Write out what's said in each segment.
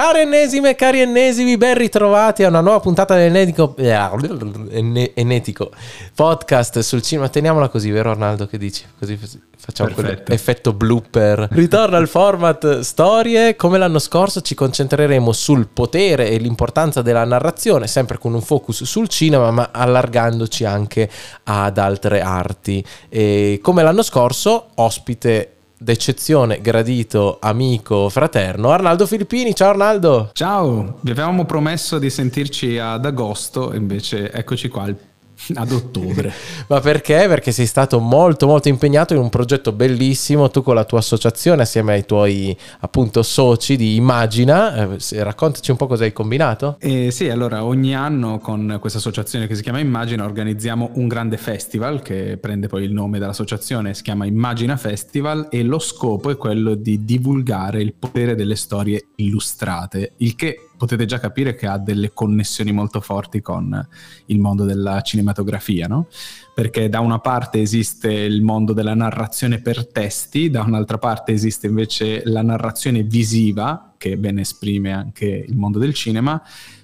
Cari ennesime, cari ennesimi, ben ritrovati a una nuova puntata dell'Enetico Enetico podcast sul cinema. Teniamola così, vero Arnaldo? Che dici? Così facciamo quell'effetto blooper. Ritorna al format storie. Come l'anno scorso ci concentreremo sul potere e l'importanza della narrazione, sempre con un focus sul cinema, ma allargandoci anche ad altre arti. E come l'anno scorso, ospite d'eccezione, gradito, amico, fraterno, Arnaldo Filippini. Ciao Arnaldo! Ciao, vi avevamo promesso di sentirci ad agosto, invece eccoci qua, il ad ottobre. Ma perché? Perché sei stato molto molto impegnato in un progetto bellissimo, tu con la tua associazione assieme ai tuoi appunto soci di Immagina, eh, raccontaci un po' cosa hai combinato. Eh, sì, allora ogni anno con questa associazione che si chiama Immagina organizziamo un grande festival che prende poi il nome dell'associazione, si chiama Immagina Festival e lo scopo è quello di divulgare il potere delle storie illustrate, il che potete già capire che ha delle connessioni molto forti con il mondo della cinematografia, no? Perché da una parte esiste il mondo della narrazione per testi, da un'altra parte esiste invece la narrazione visiva, che ben esprime anche il mondo del cinema,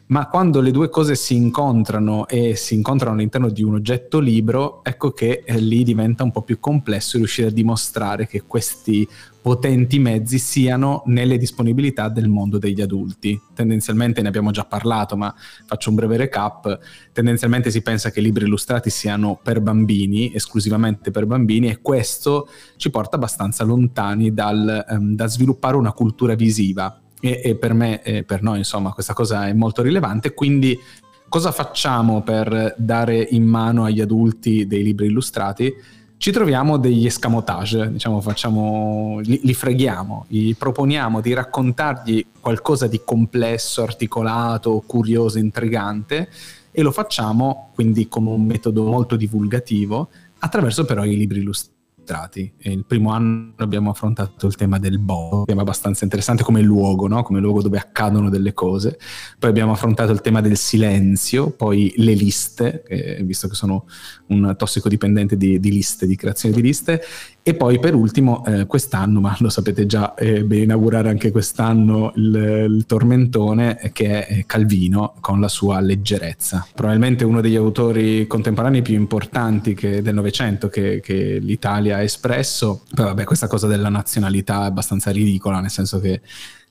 ma quando le due cose si incontrano e si incontrano all'interno di un oggetto libro, ecco che eh, lì diventa un po' più complesso riuscire a dimostrare che questi potenti mezzi siano nelle disponibilità del mondo degli adulti. Tendenzialmente ne abbiamo già parlato, ma faccio un breve recap. Tendenzialmente si pensa che i libri illustrati siano per bambini, esclusivamente per bambini, e questo ci porta abbastanza lontani dal, um, da sviluppare una cultura visiva. E, e per me e per noi, insomma, questa cosa è molto rilevante. Quindi cosa facciamo per dare in mano agli adulti dei libri illustrati? Ci troviamo degli escamotage, diciamo, facciamo, li, li, freghiamo, gli proponiamo di raccontargli qualcosa di complesso, articolato, curioso, intrigante e lo facciamo quindi con un metodo molto divulgativo attraverso però i libri illustrati illustrati. E il primo anno abbiamo affrontato il tema del un tema abbastanza interessante come luogo, no? come luogo dove accadono delle cose. Poi abbiamo affrontato il tema del silenzio, poi le liste, eh, visto che sono un tossicodipendente di, di liste, di creazione di liste, e poi per ultimo, eh, quest'anno, ma lo sapete già, eh, bene inaugurare anche quest'anno il, il, tormentone che è Calvino con la sua leggerezza. Probabilmente uno degli autori contemporanei più importanti che, del Novecento che, che, l'Italia ha espresso. Poi vabbè, questa cosa della nazionalità è abbastanza ridicola, nel senso che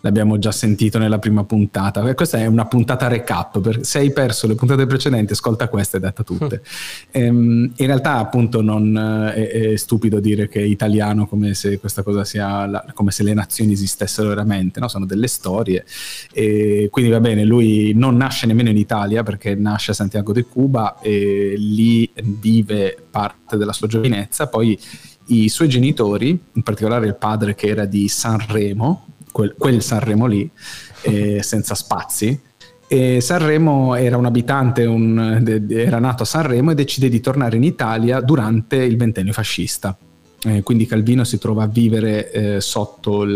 l'abbiamo già sentito nella prima puntata. Questa è una puntata recap, se hai perso le puntate precedenti ascolta queste e detta tutte. ehm, in realtà appunto non eh, è, è, stupido dire che è italiano come se questa cosa sia, la, come se le nazioni esistessero veramente, no? sono delle storie. E quindi va bene, lui non nasce nemmeno in Italia perché nasce a Santiago de Cuba e lì vive parte della sua giovinezza, poi i suoi genitori, in particolare il padre che era di Sanremo, quel, quel Sanremo lì, eh, senza spazi. E Sanremo era un abitante, un, era nato a Sanremo e decide di tornare in Italia durante il ventennio fascista. Eh, quindi Calvino si trova a vivere eh, sotto il,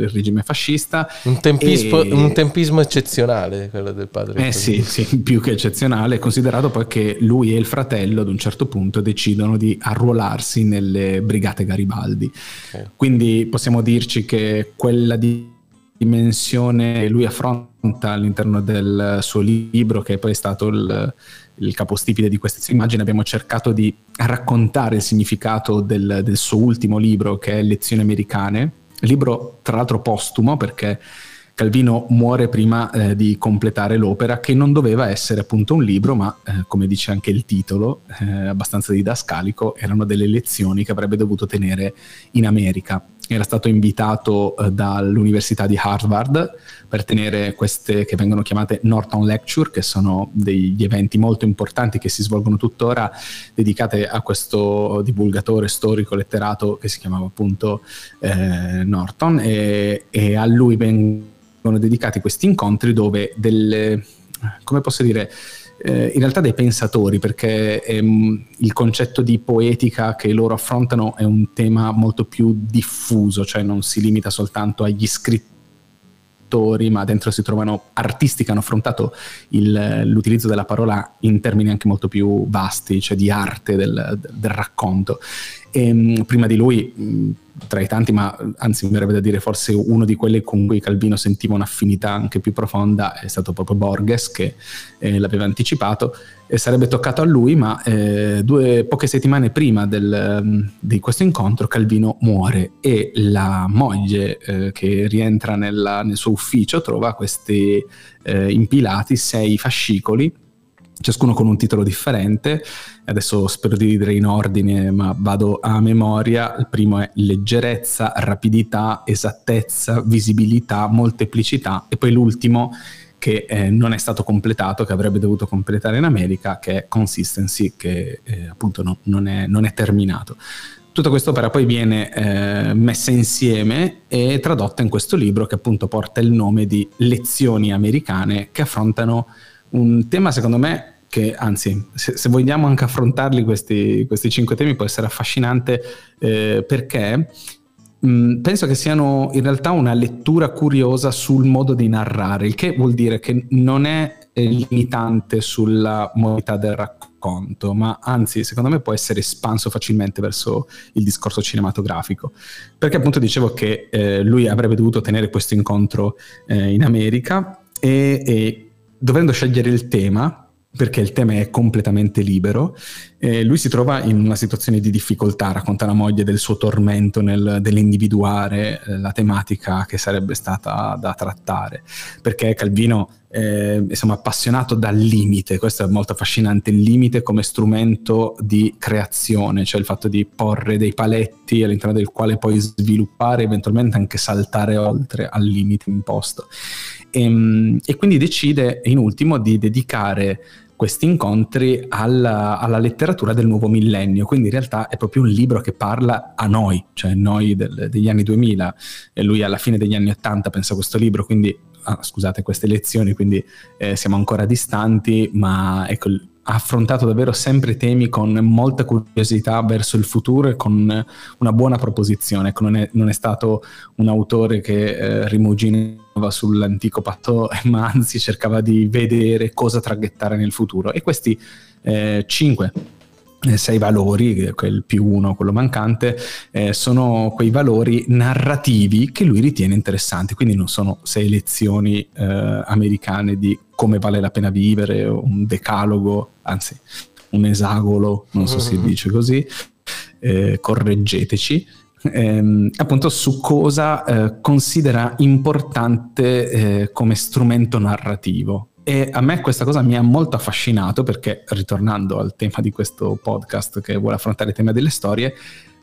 il, regime fascista. Un, tempismo, e... un tempismo eccezionale quello del padre. Eh sì, sì, più che eccezionale, considerato poi che lui e il fratello ad un certo punto decidono di arruolarsi nelle brigate Garibaldi. Okay. Quindi possiamo dirci che quella di dimensione lui affronta all'interno del suo libro, che poi è stato il il capostipite di queste immagini, abbiamo cercato di raccontare il significato del, del suo ultimo libro che è Lezioni americane, libro tra l'altro postumo perché Calvino muore prima eh, di completare l'opera che non doveva essere appunto un libro, ma eh, come dice anche il titolo, eh, abbastanza didascalico, erano delle lezioni che avrebbe dovuto tenere in America. Era stato invitato eh, dall'Università di Harvard per tenere queste che vengono chiamate Norton Lecture, che sono degli eventi molto importanti che si svolgono tuttora, dedicate a questo divulgatore storico letterato che si chiamava appunto eh, Norton, e, e a lui vengono dedicati questi incontri dove delle, come posso dire, eh, in realtà dei pensatori, perché ehm, il concetto di poetica che loro affrontano è un tema molto più diffuso, cioè non si limita soltanto agli scrittori ma dentro si trovano artisti che hanno affrontato il, l'utilizzo della parola in termini anche molto più vasti, cioè di arte del, del racconto. E mh, prima di lui mh, tra i tanti, ma anzi mi verrebbe da dire forse uno di quelli con cui Calvino sentiva un'affinità anche più profonda è stato proprio Borges che eh, l'aveva anticipato. E sarebbe toccato a lui, ma eh, due, poche settimane prima del, um, di questo incontro Calvino muore e la moglie eh, che rientra nella, nel suo ufficio trova questi eh, impilati sei fascicoli ciascuno con un titolo differente. Adesso spero di dire in ordine, ma vado a memoria. Il primo è leggerezza, rapidità, esattezza, visibilità, molteplicità e poi l'ultimo che eh, non è stato completato, che avrebbe dovuto completare in America, che è consistency, che eh, appunto no, non, è, non, è, terminato. Tutta quest'opera poi viene eh, messa insieme e tradotta in questo libro che appunto porta il nome di Lezioni americane che affrontano un tema secondo me che anzi se, se vogliamo anche affrontarli questi, questi, cinque temi può essere affascinante eh, perché mh, mm, penso che siano in realtà una lettura curiosa sul modo di narrare, il che vuol dire che non è limitante sulla modalità del racconto, ma anzi secondo me può essere espanso facilmente verso il discorso cinematografico, perché appunto dicevo che eh, lui avrebbe dovuto tenere questo incontro eh, in America e, e dovendo scegliere il tema, perché il tema è completamente libero, eh, lui si trova in una situazione di difficoltà, racconta la moglie del suo tormento nel, nell'individuare eh, la tematica che sarebbe stata da trattare, perché Calvino eh, insomma appassionato dal limite, questo è molto affascinante, il limite come strumento di creazione, cioè il fatto di porre dei paletti all'interno del quale puoi sviluppare, eventualmente anche saltare oltre al limite imposto. E, ehm, e quindi decide in ultimo di dedicare questi incontri alla, alla, letteratura del nuovo millennio, quindi in realtà è proprio un libro che parla a noi, cioè noi del, degli anni 2000, e lui alla fine degli anni 80 pensa a questo libro, quindi ah, scusate queste lezioni, quindi eh, siamo ancora distanti, ma ecco ha affrontato davvero sempre temi con molta curiosità verso il futuro e con una buona proposizione. Ecco, non, è, non, è, stato un autore che eh, rimuginava sull'antico patto, ma anzi cercava di vedere cosa traghettare nel futuro. E questi eh, cinque eh, sei valori, quel più uno, quello mancante, eh, sono quei valori narrativi che lui ritiene interessanti, quindi non sono sei lezioni eh, americane di come vale la pena vivere, un decalogo, anzi un esagolo, non so se si mm-hmm. dice così, eh, correggeteci, ehm, appunto su cosa eh, considera importante eh, come strumento narrativo. E a me questa cosa mi ha molto affascinato perché, ritornando al tema di questo podcast che vuole affrontare il tema delle storie,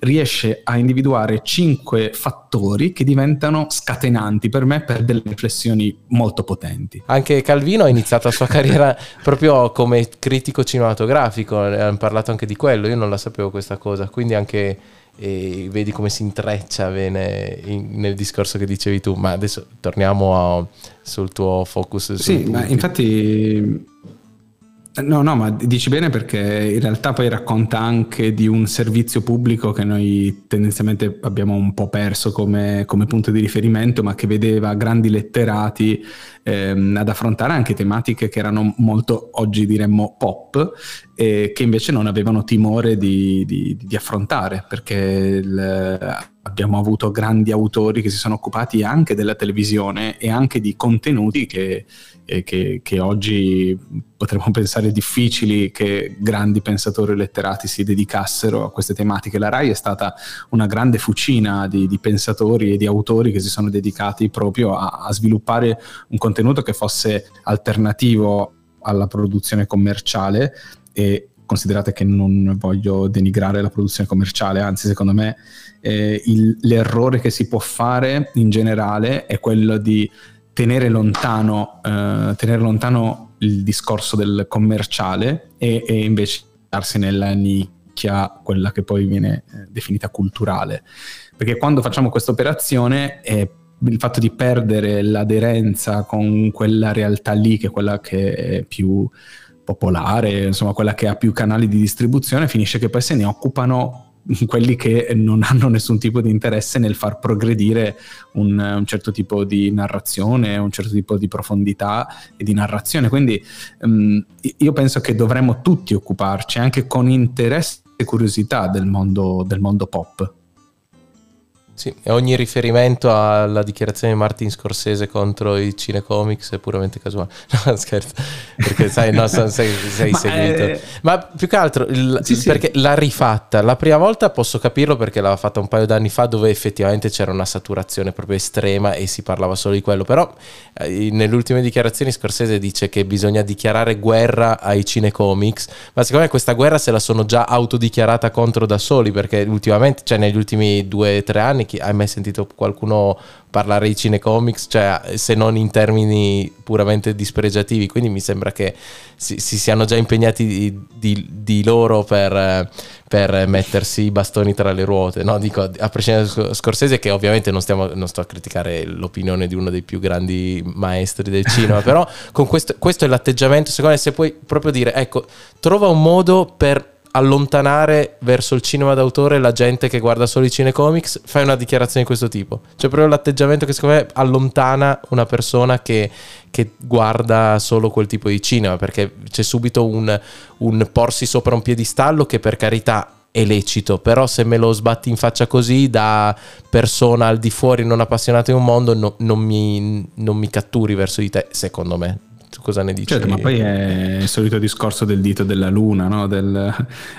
riesce a individuare cinque fattori che diventano scatenanti per me per delle riflessioni molto potenti. Anche Calvino ha iniziato la sua carriera proprio come critico cinematografico, hanno parlato anche di quello, io non la sapevo questa cosa, quindi anche e vedi come si intreccia bene in, nel discorso che dicevi tu, ma adesso torniamo a, sul tuo focus. Sì, ma infatti No, no, ma dici bene perché in realtà poi racconta anche di un servizio pubblico che noi tendenzialmente abbiamo un po' perso come, come punto di riferimento, ma che vedeva grandi letterati ehm, ad affrontare anche tematiche che erano molto, oggi diremmo, pop, e che invece non avevano timore di, di, di affrontare, perché il, abbiamo avuto grandi autori che si sono occupati anche della televisione e anche di contenuti che, che, che, oggi potremmo pensare difficili che grandi pensatori letterati si dedicassero a queste tematiche. La RAI è stata una grande fucina di, di pensatori e di autori che si sono dedicati proprio a, a sviluppare un contenuto che fosse alternativo alla produzione commerciale e considerate che non voglio denigrare la produzione commerciale, anzi secondo me eh, il, l'errore che si può fare in generale è quello di tenere lontano, eh, tenere lontano il discorso del commerciale e, e invece darsi nella nicchia, quella che poi viene eh, definita culturale. Perché quando facciamo questa operazione eh, il fatto di perdere l'aderenza con quella realtà lì, che è quella che è più popolare, insomma quella che ha più canali di distribuzione, finisce che poi se ne occupano quelli che non hanno nessun tipo di interesse nel far progredire un, un, certo tipo di narrazione, un certo tipo di profondità e di narrazione. Quindi um, io penso che dovremmo tutti occuparci, anche con interesse curiosità del mondo, del mondo pop. Sì, ogni riferimento alla dichiarazione di Martin Scorsese contro i cinecomics è puramente casuale. No, scherzo, perché sai, no, sei, sei Ma seguito. È... Ma più che altro, il, sì, perché sì. l'ha rifatta. La prima volta posso capirlo perché l'aveva fatta un paio d'anni fa dove effettivamente c'era una saturazione proprio estrema e si parlava solo di quello. Però eh, nelle ultime dichiarazioni Scorsese dice che bisogna dichiarare guerra ai cinecomics, ma secondo me questa guerra se la sono già autodichiarata contro da soli perché ultimamente, cioè negli ultimi due o tre anni anni, hai mai sentito qualcuno parlare di cinecomics, cioè se non in termini puramente dispregiativi, quindi mi sembra che si, si siano già impegnati di, di, di loro per, per, mettersi i bastoni tra le ruote, no? Dico, a prescindere da Scorsese che ovviamente non, stiamo, non sto a criticare l'opinione di uno dei più grandi maestri del cinema, però con questo, questo è l'atteggiamento, secondo me se puoi proprio dire, ecco, trova un modo per allontanare verso il cinema d'autore la gente che guarda solo i cinecomics, fai una dichiarazione di questo tipo. C'è proprio l'atteggiamento che secondo me allontana una persona che, che guarda solo quel tipo di cinema, perché c'è subito un, un porsi sopra un piedistallo che per carità è lecito, però se me lo sbatti in faccia così da persona al di fuori non appassionata di un mondo no, non, mi, non mi catturi verso di te, secondo me cosa ne dici? Certo, ma poi è il solito discorso del dito della luna, no? del,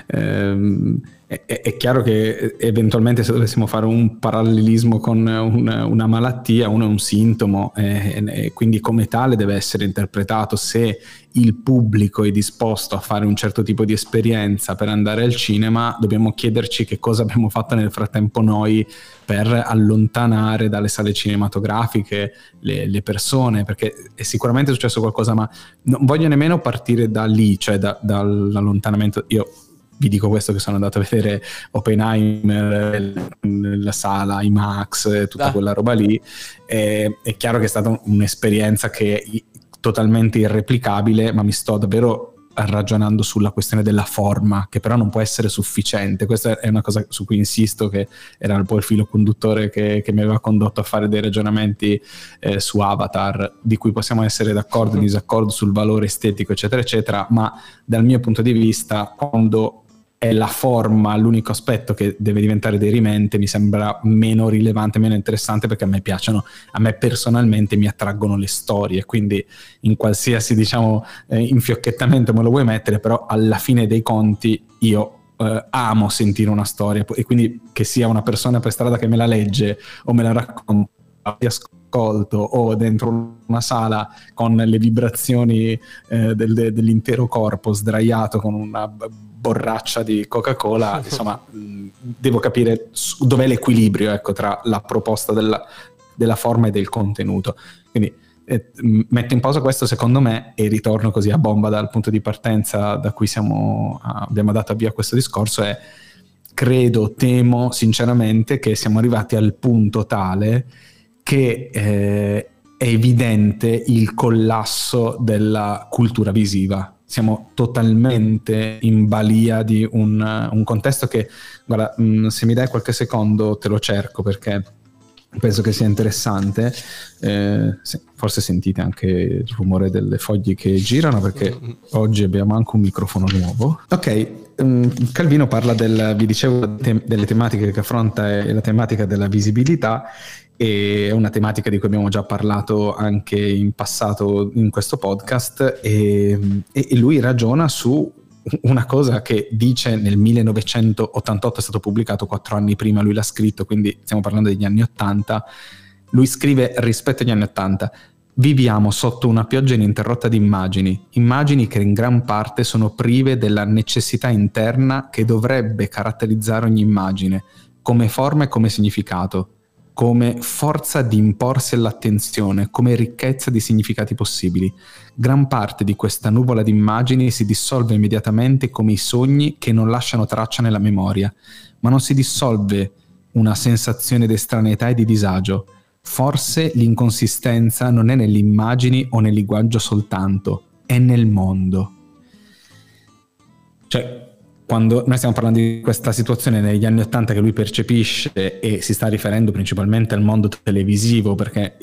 ehm, è, è, chiaro che eventualmente se dovessimo fare un parallelismo con un, una malattia, uno è un sintomo e, e, quindi come tale deve essere interpretato se il pubblico è disposto a fare un certo tipo di esperienza per andare al cinema, dobbiamo chiederci che cosa abbiamo fatto nel frattempo noi per allontanare dalle sale cinematografiche le, le persone, perché è sicuramente successo qualcosa, ma non voglio nemmeno partire da lì, cioè da, dall'allontanamento. Io vi dico questo che sono andato a vedere Oppenheimer nella sala IMAX tutta ah. quella roba lì è, è chiaro che è stata un'esperienza che è totalmente irreplicabile ma mi sto davvero ragionando sulla questione della forma, che però non può essere sufficiente. Questa è una cosa su cui insisto, che era un po' il filo conduttore che, che mi aveva condotto a fare dei ragionamenti eh, su Avatar, di cui possiamo essere d'accordo o in disaccordo sul valore estetico, eccetera, eccetera, ma dal mio punto di vista, quando è la forma l'unico aspetto che deve diventare derimente, mi sembra meno rilevante, meno interessante perché a me piacciono, a me personalmente mi attraggono le storie, quindi in qualsiasi diciamo eh, infiocchettamento me lo vuoi mettere, però alla fine dei conti io eh, amo sentire una storia e quindi che sia una persona per strada che me la legge o me la racconta ascolto o dentro una sala con le vibrazioni eh, del, dell'intero corpo sdraiato con una borraccia di Coca-Cola, insomma, devo capire dov'è l'equilibrio ecco, tra la proposta della, della, forma e del contenuto. Quindi eh, metto in pausa questo secondo me e ritorno così a bomba dal punto di partenza da cui siamo, abbiamo dato avvio a questo discorso è credo, temo sinceramente che siamo arrivati al punto tale che eh, è evidente il collasso della cultura visiva siamo totalmente in balia di un, un contesto che, guarda, mm, se mi dai qualche secondo te lo cerco perché penso che sia interessante. Eh, sì, forse sentite anche il rumore delle foglie che girano perché oggi abbiamo anche un microfono nuovo. Ok, um, Calvino parla del, vi dicevo, te- delle tematiche che affronta e la tematica della visibilità è una tematica di cui abbiamo già parlato anche in passato in questo podcast e, e, lui ragiona su una cosa che dice nel 1988 è stato pubblicato quattro anni prima, lui l'ha scritto, quindi stiamo parlando degli anni 80. Lui scrive rispetto agli anni 80, viviamo sotto una pioggia ininterrotta di immagini, immagini che in gran parte sono prive della necessità interna che dovrebbe caratterizzare ogni immagine, come forma e come significato come forza di imporsi all'attenzione, come ricchezza di significati possibili. Gran parte di questa nuvola di immagini si dissolve immediatamente come i sogni che non lasciano traccia nella memoria, ma non si dissolve una sensazione di estraneità e di disagio. Forse l'inconsistenza non è nelle immagini o nel linguaggio soltanto, è nel mondo. Cioè, quando noi stiamo parlando di questa situazione negli anni Ottanta che lui percepisce e si sta riferendo principalmente al mondo televisivo perché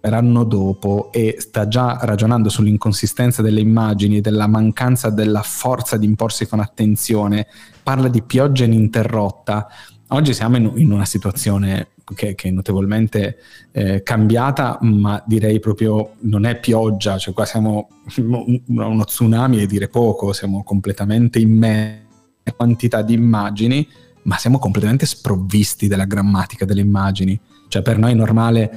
l'anno dopo e sta già ragionando sull'inconsistenza delle immagini, della mancanza della forza di imporsi con attenzione, parla di pioggia ininterrotta. Oggi siamo in, in una situazione che, che è notevolmente eh, cambiata, ma direi proprio non è pioggia, cioè qua siamo uno tsunami e dire poco, siamo completamente immersi in quantità di immagini, ma siamo completamente sprovvisti della grammatica delle immagini. Cioè per noi è normale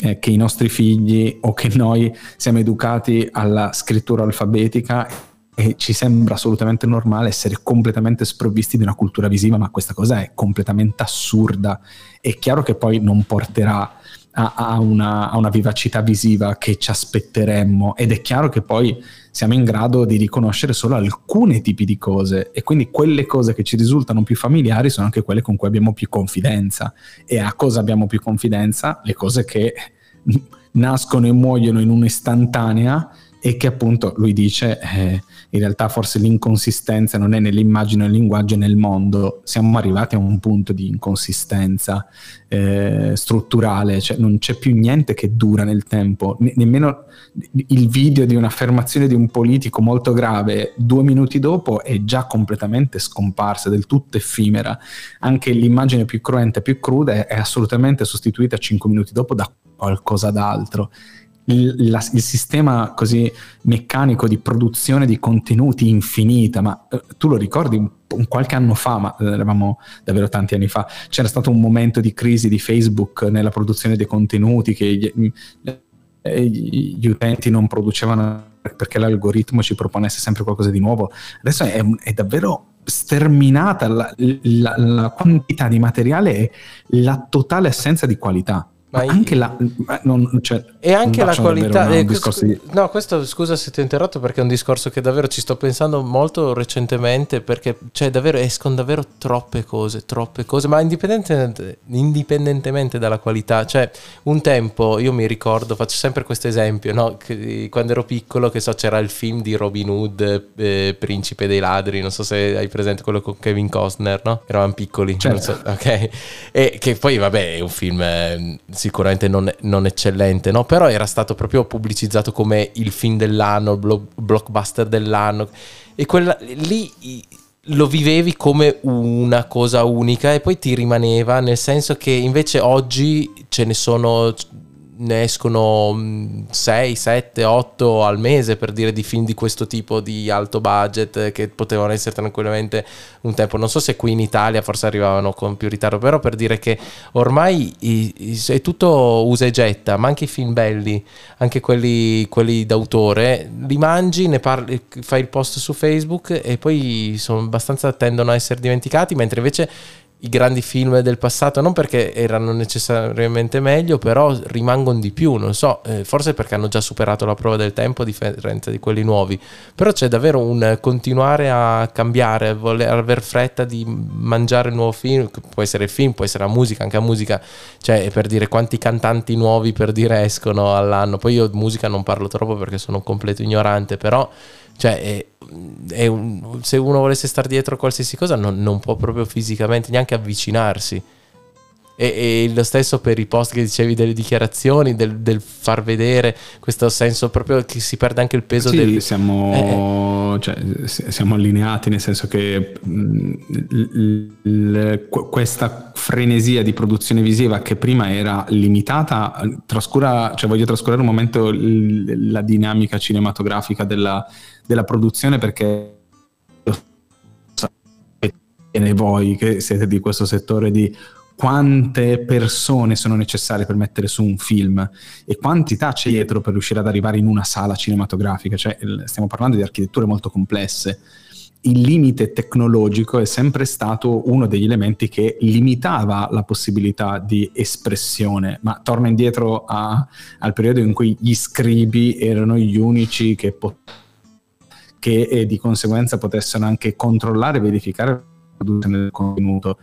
eh, che i nostri figli o che noi siamo educati alla scrittura alfabetica e ci sembra assolutamente normale essere completamente sprovvisti di una cultura visiva, ma questa cosa è completamente assurda. È chiaro che poi non porterà a, a, una, a una, vivacità visiva che ci aspetteremmo ed è chiaro che poi siamo in grado di riconoscere solo alcuni tipi di cose e quindi quelle cose che ci risultano più familiari sono anche quelle con cui abbiamo più confidenza e a cosa abbiamo più confidenza? Le cose che nascono e muoiono in un'istantanea e che appunto lui dice eh, in realtà forse l'inconsistenza non è nell'immagine nel linguaggio, è nel mondo. Siamo arrivati a un punto di inconsistenza eh, strutturale, cioè non c'è più niente che dura nel tempo, ne- nemmeno il video di un'affermazione di un politico molto grave due minuti dopo è già completamente scomparsa, del tutto effimera. Anche l'immagine più cruenta, più cruda è assolutamente sostituita cinque minuti dopo da qualcosa d'altro il, la, il, sistema così meccanico di produzione di contenuti infinita, ma eh, tu lo ricordi un, un, qualche anno fa, ma eh, eravamo davvero tanti anni fa, c'era stato un momento di crisi di Facebook nella produzione dei contenuti che gli, eh, gli utenti non producevano perché l'algoritmo ci proponesse sempre qualcosa di nuovo. Adesso è, è davvero sterminata la, la, la, quantità di materiale e la totale assenza di qualità. Ma anche la, non, cioè, e anche la qualità. Eh, di... No, questo scusa se ti ho interrotto perché è un discorso che davvero ci sto pensando molto recentemente perché cioè, davvero escono davvero troppe cose, troppe cose, ma indipendentemente, indipendentemente dalla qualità. Cioè, un tempo io mi ricordo, faccio sempre questo esempio, no? quando ero piccolo, che so, c'era il film di Robin Hood, eh, Principe dei ladri, non so se hai presente quello con Kevin Costner, no? Eravamo piccoli, certo. so, ok? E che poi, vabbè, è un film. Eh, sicuramente non, non eccellente, no? però era stato proprio pubblicizzato come il film dell'anno, il blockbuster dell'anno e quella, lì lo vivevi come una cosa unica e poi ti rimaneva, nel senso che invece oggi ce ne sono ne escono 6, 7, 8 al mese per dire di film di questo tipo di alto budget che potevano essere tranquillamente un tempo. Non so se qui in Italia forse arrivavano con più ritardo, però per dire che ormai è tutto usa e getta, ma anche i film belli, anche quelli, quelli d'autore, li mangi, ne parli, fai il post su Facebook e poi sono abbastanza tendono a essere dimenticati, mentre invece i grandi film del passato, non perché erano necessariamente meglio, però rimangono di più, non so, eh, forse perché hanno già superato la prova del tempo a differenza di quelli nuovi, però c'è davvero un continuare a cambiare, voler aver fretta di mangiare il nuovo film, può essere film, può essere la musica, anche la musica, cioè per dire quanti cantanti nuovi per dire escono all'anno, poi io musica non parlo troppo perché sono un completo ignorante, però cioè, è, è un, se uno volesse stare dietro a qualsiasi cosa, non, non può proprio fisicamente neanche avvicinarsi. E, e, lo stesso per i post che dicevi delle dichiarazioni, del, del, far vedere questo senso proprio che si perde anche il peso sì, del... Siamo, eh. cioè, siamo allineati nel senso che mh, l, l, questa frenesia di produzione visiva che prima era limitata, trascura, cioè voglio trascurare un momento l, la dinamica cinematografica della, della produzione perché sapete voi che siete di questo settore di quante persone sono necessarie per mettere su un film e quantità c'è dietro per riuscire ad arrivare in una sala cinematografica, cioè stiamo parlando di architetture molto complesse. Il limite tecnologico è sempre stato uno degli elementi che limitava la possibilità di espressione, ma torna indietro a, al periodo in cui gli scribi erano gli unici che, po- che eh, di conseguenza potessero anche controllare e verificare la produzione del contenuto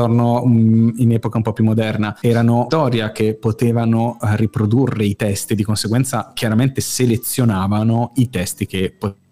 torno um, in epoca un po' più moderna, erano storia che potevano eh, riprodurre i testi, di conseguenza chiaramente selezionavano i testi che potevano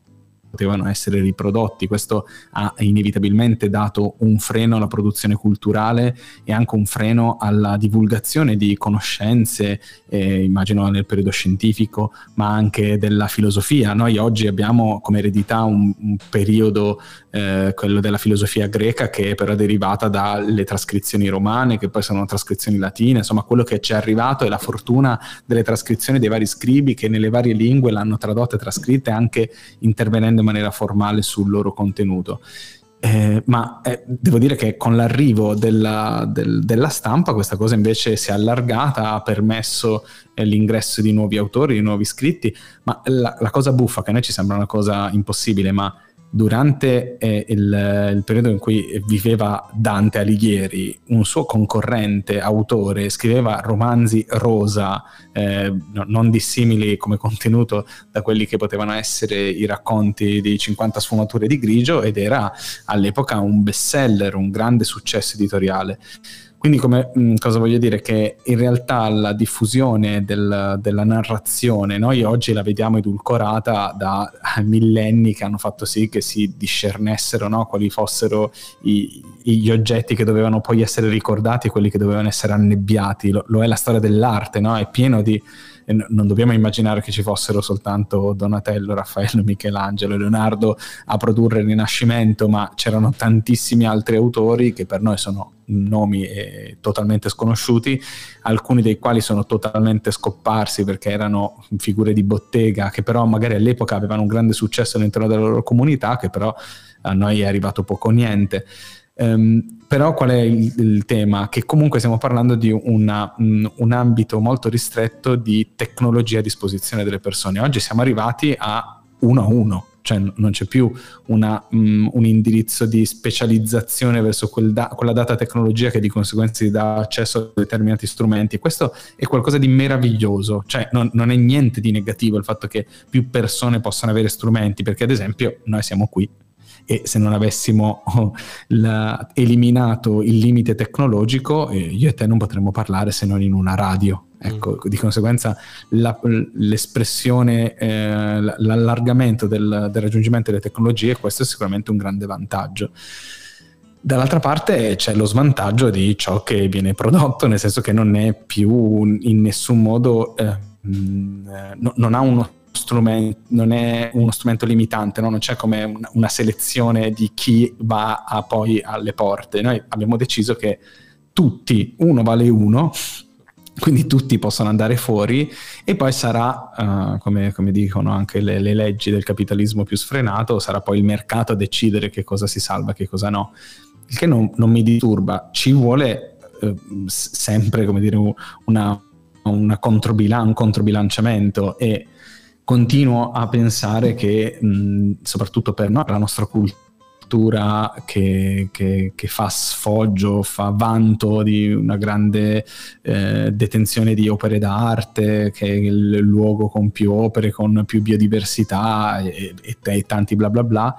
potevano essere riprodotti. Questo ha inevitabilmente dato un freno alla produzione culturale e anche un freno alla divulgazione di conoscenze, eh, immagino nel periodo scientifico, ma anche della filosofia. Noi oggi abbiamo come eredità un, un periodo, eh, quello della filosofia greca, che è però derivata dalle trascrizioni romane, che poi sono trascrizioni latine, insomma quello che ci è arrivato è la fortuna delle trascrizioni dei vari scribi che nelle varie lingue l'hanno tradotta e trascritta anche intervenendo in maniera formale sul loro contenuto. Eh, ma eh, devo dire che con l'arrivo della, del, della, stampa questa cosa invece si è allargata, ha permesso eh, l'ingresso di nuovi autori, di nuovi scritti, ma la, la, cosa buffa, che a noi ci sembra una cosa impossibile, ma durante eh, il, il, periodo in cui viveva Dante Alighieri, un suo concorrente autore scriveva romanzi rosa, eh, no, non dissimili come contenuto da quelli che potevano essere i racconti di 50 sfumature di grigio ed era all'epoca un bestseller, un grande successo editoriale. Quindi come, mh, cosa voglio dire? Che in realtà la diffusione del, della narrazione, noi oggi la vediamo edulcorata da millenni che hanno fatto sì che si discernessero no? quali fossero i, gli oggetti che dovevano poi essere ricordati e quelli che dovevano essere annebbiati. Lo, lo è la storia dell'arte, no? è pieno di non dobbiamo immaginare che ci fossero soltanto Donatello, Raffaello, Michelangelo e Leonardo a produrre il Rinascimento, ma c'erano tantissimi altri autori che per noi sono nomi eh, totalmente sconosciuti, alcuni dei quali sono totalmente scomparsi perché erano figure di bottega che però magari all'epoca avevano un grande successo all'interno della loro comunità, che però a noi è arrivato poco niente. Um, però qual è il, il, tema? Che comunque stiamo parlando di una, um, un ambito molto ristretto di tecnologia a disposizione delle persone. Oggi siamo arrivati a uno a uno, cioè non c'è più una, um, un indirizzo di specializzazione verso quel da- quella data tecnologia che di conseguenza ti dà accesso a determinati strumenti. Questo è qualcosa di meraviglioso, cioè non, non è niente di negativo il fatto che più persone possano avere strumenti, perché ad esempio noi siamo qui e se non avessimo oh, la, eliminato il limite tecnologico, eh, io e te non potremmo parlare se non in una radio. Ecco, mm. di conseguenza la, l'espressione, eh, l'allargamento del, del raggiungimento delle tecnologie, questo è sicuramente un grande vantaggio. Dall'altra parte c'è lo svantaggio di ciò che viene prodotto, nel senso che non è più in nessun modo, eh, mm, eh, no, non ha uno strumento, non è uno strumento limitante, no? non c'è come una, una selezione di chi va a poi alle porte. Noi abbiamo deciso che tutti, uno vale uno, quindi tutti possono andare fuori e poi sarà, uh, come, come, dicono anche le, le, leggi del capitalismo più sfrenato, sarà poi il mercato a decidere che cosa si salva che cosa no. Il che non, non mi disturba, ci vuole uh, sempre, come dire, una, una controbilan- un controbilanciamento e continuo a pensare che, mh, soprattutto per no, la nostra cultura che, che, che, fa sfoggio, fa vanto di una grande eh, detenzione di opere d'arte, che è il luogo con più opere, con più biodiversità e, e, e tanti bla bla bla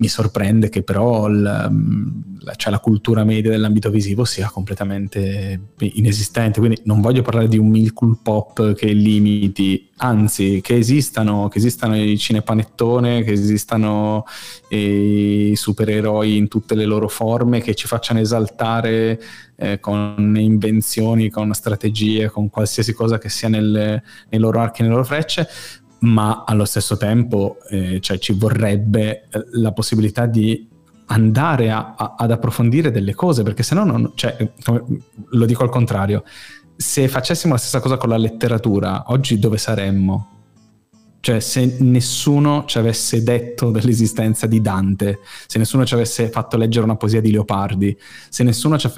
mi sorprende che però il, mm, la, cioè la, cultura media dell'ambito visivo sia completamente inesistente, quindi non voglio parlare di un milk pop che limiti, anzi che esistano, che esistano i cinepanettone, che esistano i supereroi in tutte le loro forme, che ci facciano esaltare eh, con invenzioni, con strategie, con qualsiasi cosa che sia nelle, nei loro archi nelle loro frecce, ma allo stesso tempo eh, cioè, ci vorrebbe eh, la possibilità di andare a, a, ad approfondire delle cose, perché se no, non, cioè, lo dico al contrario, se facessimo la stessa cosa con la letteratura, oggi dove saremmo? Cioè, se nessuno ci avesse detto dell'esistenza di Dante, se nessuno ci avesse fatto leggere una poesia di Leopardi, se nessuno ci,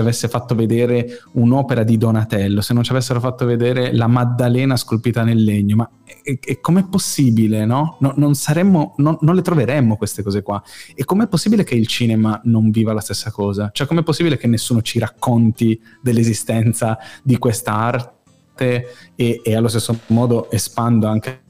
avesse fatto vedere un'opera di Donatello, se non ci avessero fatto vedere la Maddalena scolpita nel legno, ma e, e com'è possibile, no? no non, saremmo, no, non le troveremmo queste cose qua. E com'è possibile che il cinema non viva la stessa cosa? Cioè, com'è possibile che nessuno ci racconti dell'esistenza di questa arte e, e allo stesso modo espando anche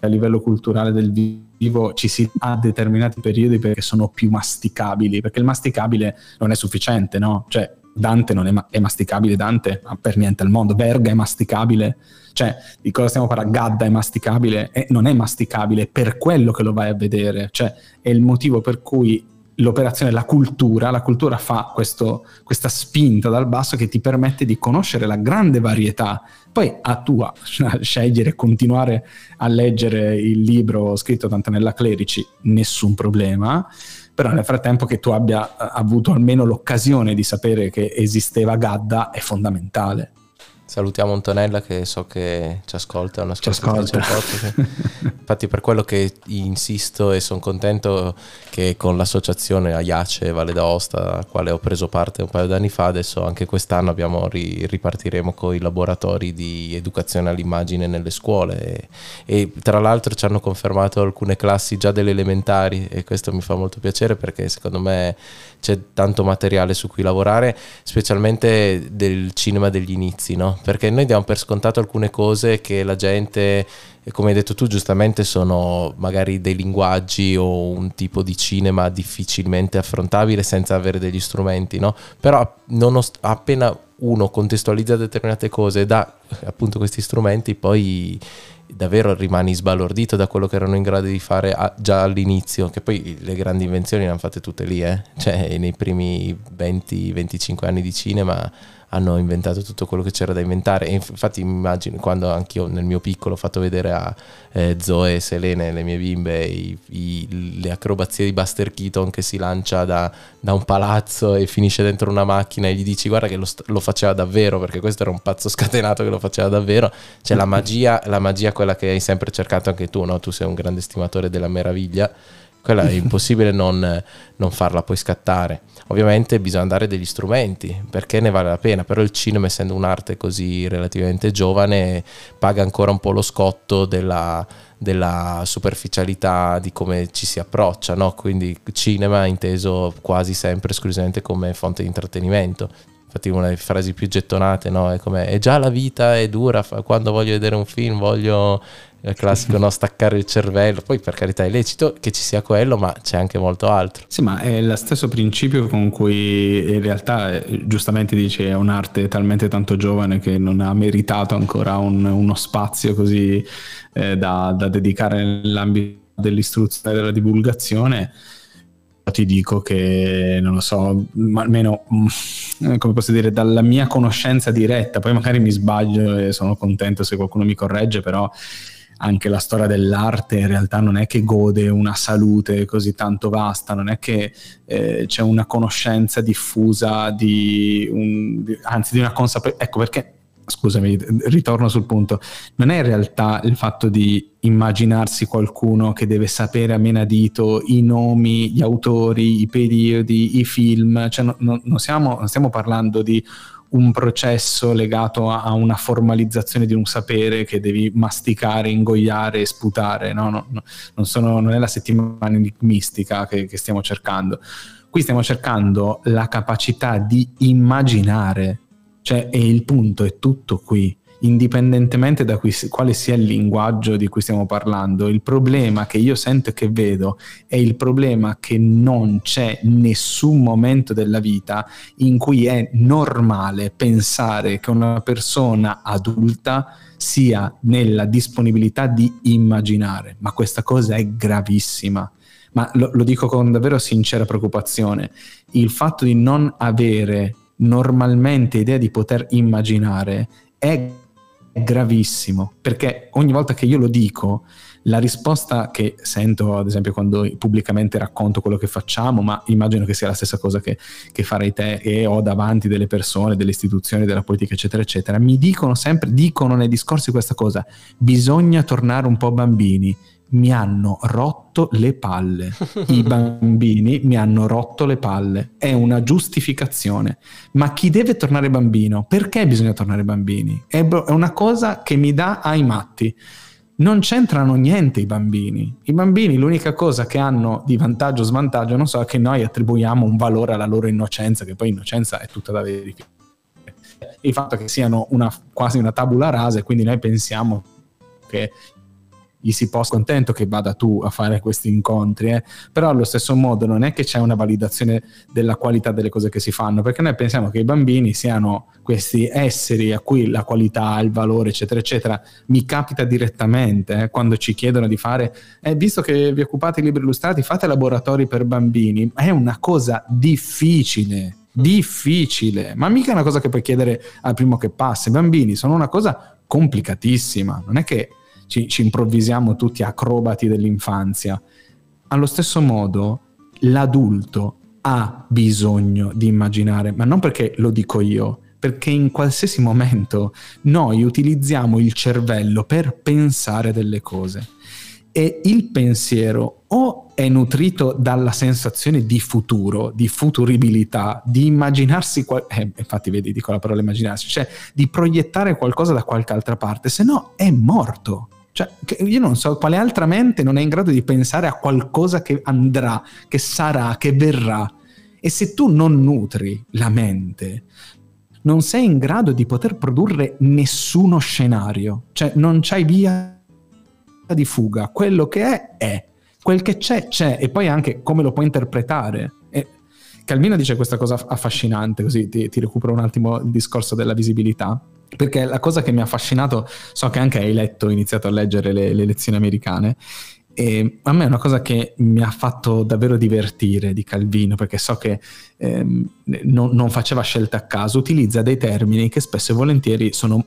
a livello culturale del vivo ci si ha determinati periodi perché sono più masticabili, perché il masticabile non è sufficiente, no? Cioè Dante non è, ma- è masticabile, Dante ma per niente al mondo, Verga è masticabile, cioè di cosa stiamo parlando? Gadda è masticabile, e non è masticabile per quello che lo vai a vedere, cioè è il motivo per cui l'operazione, la cultura, la cultura fa questo, questa spinta dal basso che ti permette di conoscere la grande varietà. Poi a tua scegliere e continuare a leggere il libro scritto da Antonella Clerici, nessun problema però nel frattempo che tu abbia eh, avuto almeno l'occasione di sapere che esisteva Gadda è fondamentale. Salutiamo Antonella che so che ci ascolta, una ci ascolta. Infatti per quello che insisto e sono contento che con l'associazione Aiace Valle d'Aosta, a quale ho preso parte un paio d'anni fa, adesso anche quest'anno abbiamo, ri, ripartiremo con i laboratori di educazione all'immagine nelle scuole e tra l'altro ci hanno confermato alcune classi già delle elementari e questo mi fa molto piacere perché secondo me c'è tanto materiale su cui lavorare, specialmente del cinema degli inizi, no? Perché noi diamo per scontato alcune cose che la gente, come hai detto tu giustamente, sono magari dei linguaggi o un tipo di cinema difficilmente affrontabile senza avere degli strumenti, no? Però nost- appena uno contestualizza determinate cose e dà appunto questi strumenti, poi davvero rimani sbalordito da quello che erano in grado di fare a, già all'inizio, che poi le grandi invenzioni le hanno fatte tutte lì, eh? cioè nei primi 20-25 anni di cinema hanno inventato tutto quello che c'era da inventare. E infatti immagino quando anch'io nel mio piccolo ho fatto vedere a eh, Zoe e Selene, le mie bimbe, i, i, le acrobazie di Buster Keaton che si lancia da, da, un palazzo e finisce dentro una macchina e gli dici guarda che lo, lo, faceva davvero, perché questo era un pazzo scatenato che lo faceva davvero. C'è la magia, la magia quella che hai sempre cercato anche tu, no? Tu sei un grande stimatore della meraviglia quella è impossibile non, non, farla poi scattare. Ovviamente bisogna dare degli strumenti perché ne vale la pena, però il cinema essendo un'arte così relativamente giovane paga ancora un po' lo scotto della, della superficialità di come ci si approccia, no? quindi cinema inteso quasi sempre esclusivamente come fonte di intrattenimento. Infatti una delle frasi più gettonate no? è come è già la vita è dura, quando voglio vedere un film voglio il classico no, staccare il cervello, poi per carità è lecito che ci sia quello, ma c'è anche molto altro. Sì, ma è lo stesso principio con cui in realtà eh, giustamente dice è un'arte talmente tanto giovane che non ha meritato ancora un, uno spazio così eh, da, da dedicare nell'ambito dell'istruzione e della divulgazione ti dico che non lo so, ma almeno mm, come posso dire, dalla mia conoscenza diretta, poi magari mi sbaglio e sono contento se qualcuno mi corregge, però anche la storia dell'arte in realtà non è che gode una salute così tanto vasta, non è che eh, c'è una conoscenza diffusa di, un, di anzi di una consapevolezza. Ecco perché, scusami, ritorno sul punto, non è in realtà il fatto di immaginarsi qualcuno che deve sapere a menadito i nomi, gli autori, i periodi, i film, cioè no, no, non, siamo, non stiamo parlando di un processo legato a, una formalizzazione di un sapere che devi masticare, ingoiare e sputare. No, non, sono, non, è la settimana enigmistica che, che stiamo cercando. Qui stiamo cercando la capacità di immaginare, cioè, e il punto è tutto qui indipendentemente da cui, quale sia il linguaggio di cui stiamo parlando, il problema che io sento e che vedo è il problema che non c'è nessun momento della vita in cui è normale pensare che una persona adulta sia nella disponibilità di immaginare, ma questa cosa è gravissima. Ma lo, lo dico con davvero sincera preoccupazione. Il fatto di non avere normalmente idea di poter immaginare è gravissimo, perché ogni volta che io lo dico, la risposta che sento, ad esempio, quando pubblicamente racconto quello che facciamo, ma immagino che sia la stessa cosa che, che farei te e ho davanti delle persone, delle istituzioni, della politica, eccetera, eccetera, mi dicono sempre, dicono nei discorsi questa cosa, bisogna tornare un po' bambini, mi hanno rotto le palle. I bambini mi hanno rotto le palle. È una giustificazione. Ma chi deve tornare bambino? Perché bisogna tornare bambini? È, una cosa che mi dà ai matti. Non c'entrano niente i bambini. I bambini l'unica cosa che hanno di vantaggio o svantaggio, non so, è che noi attribuiamo un valore alla loro innocenza, che poi innocenza è tutta da verificare. Il fatto che siano una, quasi una tabula rasa e quindi noi pensiamo che gli si possa contento che vada tu a fare questi incontri, eh? però allo stesso modo non è che c'è una validazione della qualità delle cose che si fanno, perché noi pensiamo che i bambini siano questi esseri a cui la qualità, il valore, eccetera, eccetera, mi capita direttamente eh, quando ci chiedono di fare, eh, visto che vi occupate di libri illustrati, fate laboratori per bambini, è una cosa difficile difficile, ma mica una cosa che puoi chiedere al primo che passa. I bambini sono una cosa complicatissima, non è che ci, ci improvvisiamo tutti acrobati dell'infanzia. Allo stesso modo, l'adulto ha bisogno di immaginare, ma non perché lo dico io, perché in qualsiasi momento noi utilizziamo il cervello per pensare delle cose. E il pensiero o è nutrito dalla sensazione di futuro, di futuribilità, di immaginarsi, qual- eh, infatti vedi dico la parola immaginarsi, cioè di proiettare qualcosa da qualche altra parte, se no è morto. Cioè, io non so quale altra mente non è in grado di pensare a qualcosa che andrà, che sarà, che verrà. E se tu non nutri la mente, non sei in grado di poter produrre nessuno scenario, cioè non c'hai via di fuga, quello che è è, quel che c'è c'è. E poi anche come lo puoi interpretare. E Calvino dice questa cosa affascinante, così ti, ti recupero un attimo il discorso della visibilità, perché la cosa che mi ha affascinato, so che anche hai letto, iniziato a leggere le, le lezioni americane, e a me è una cosa che mi ha fatto davvero divertire di Calvino, perché so che ehm, non, non, faceva scelte a caso, utilizza dei termini che spesso e volentieri sono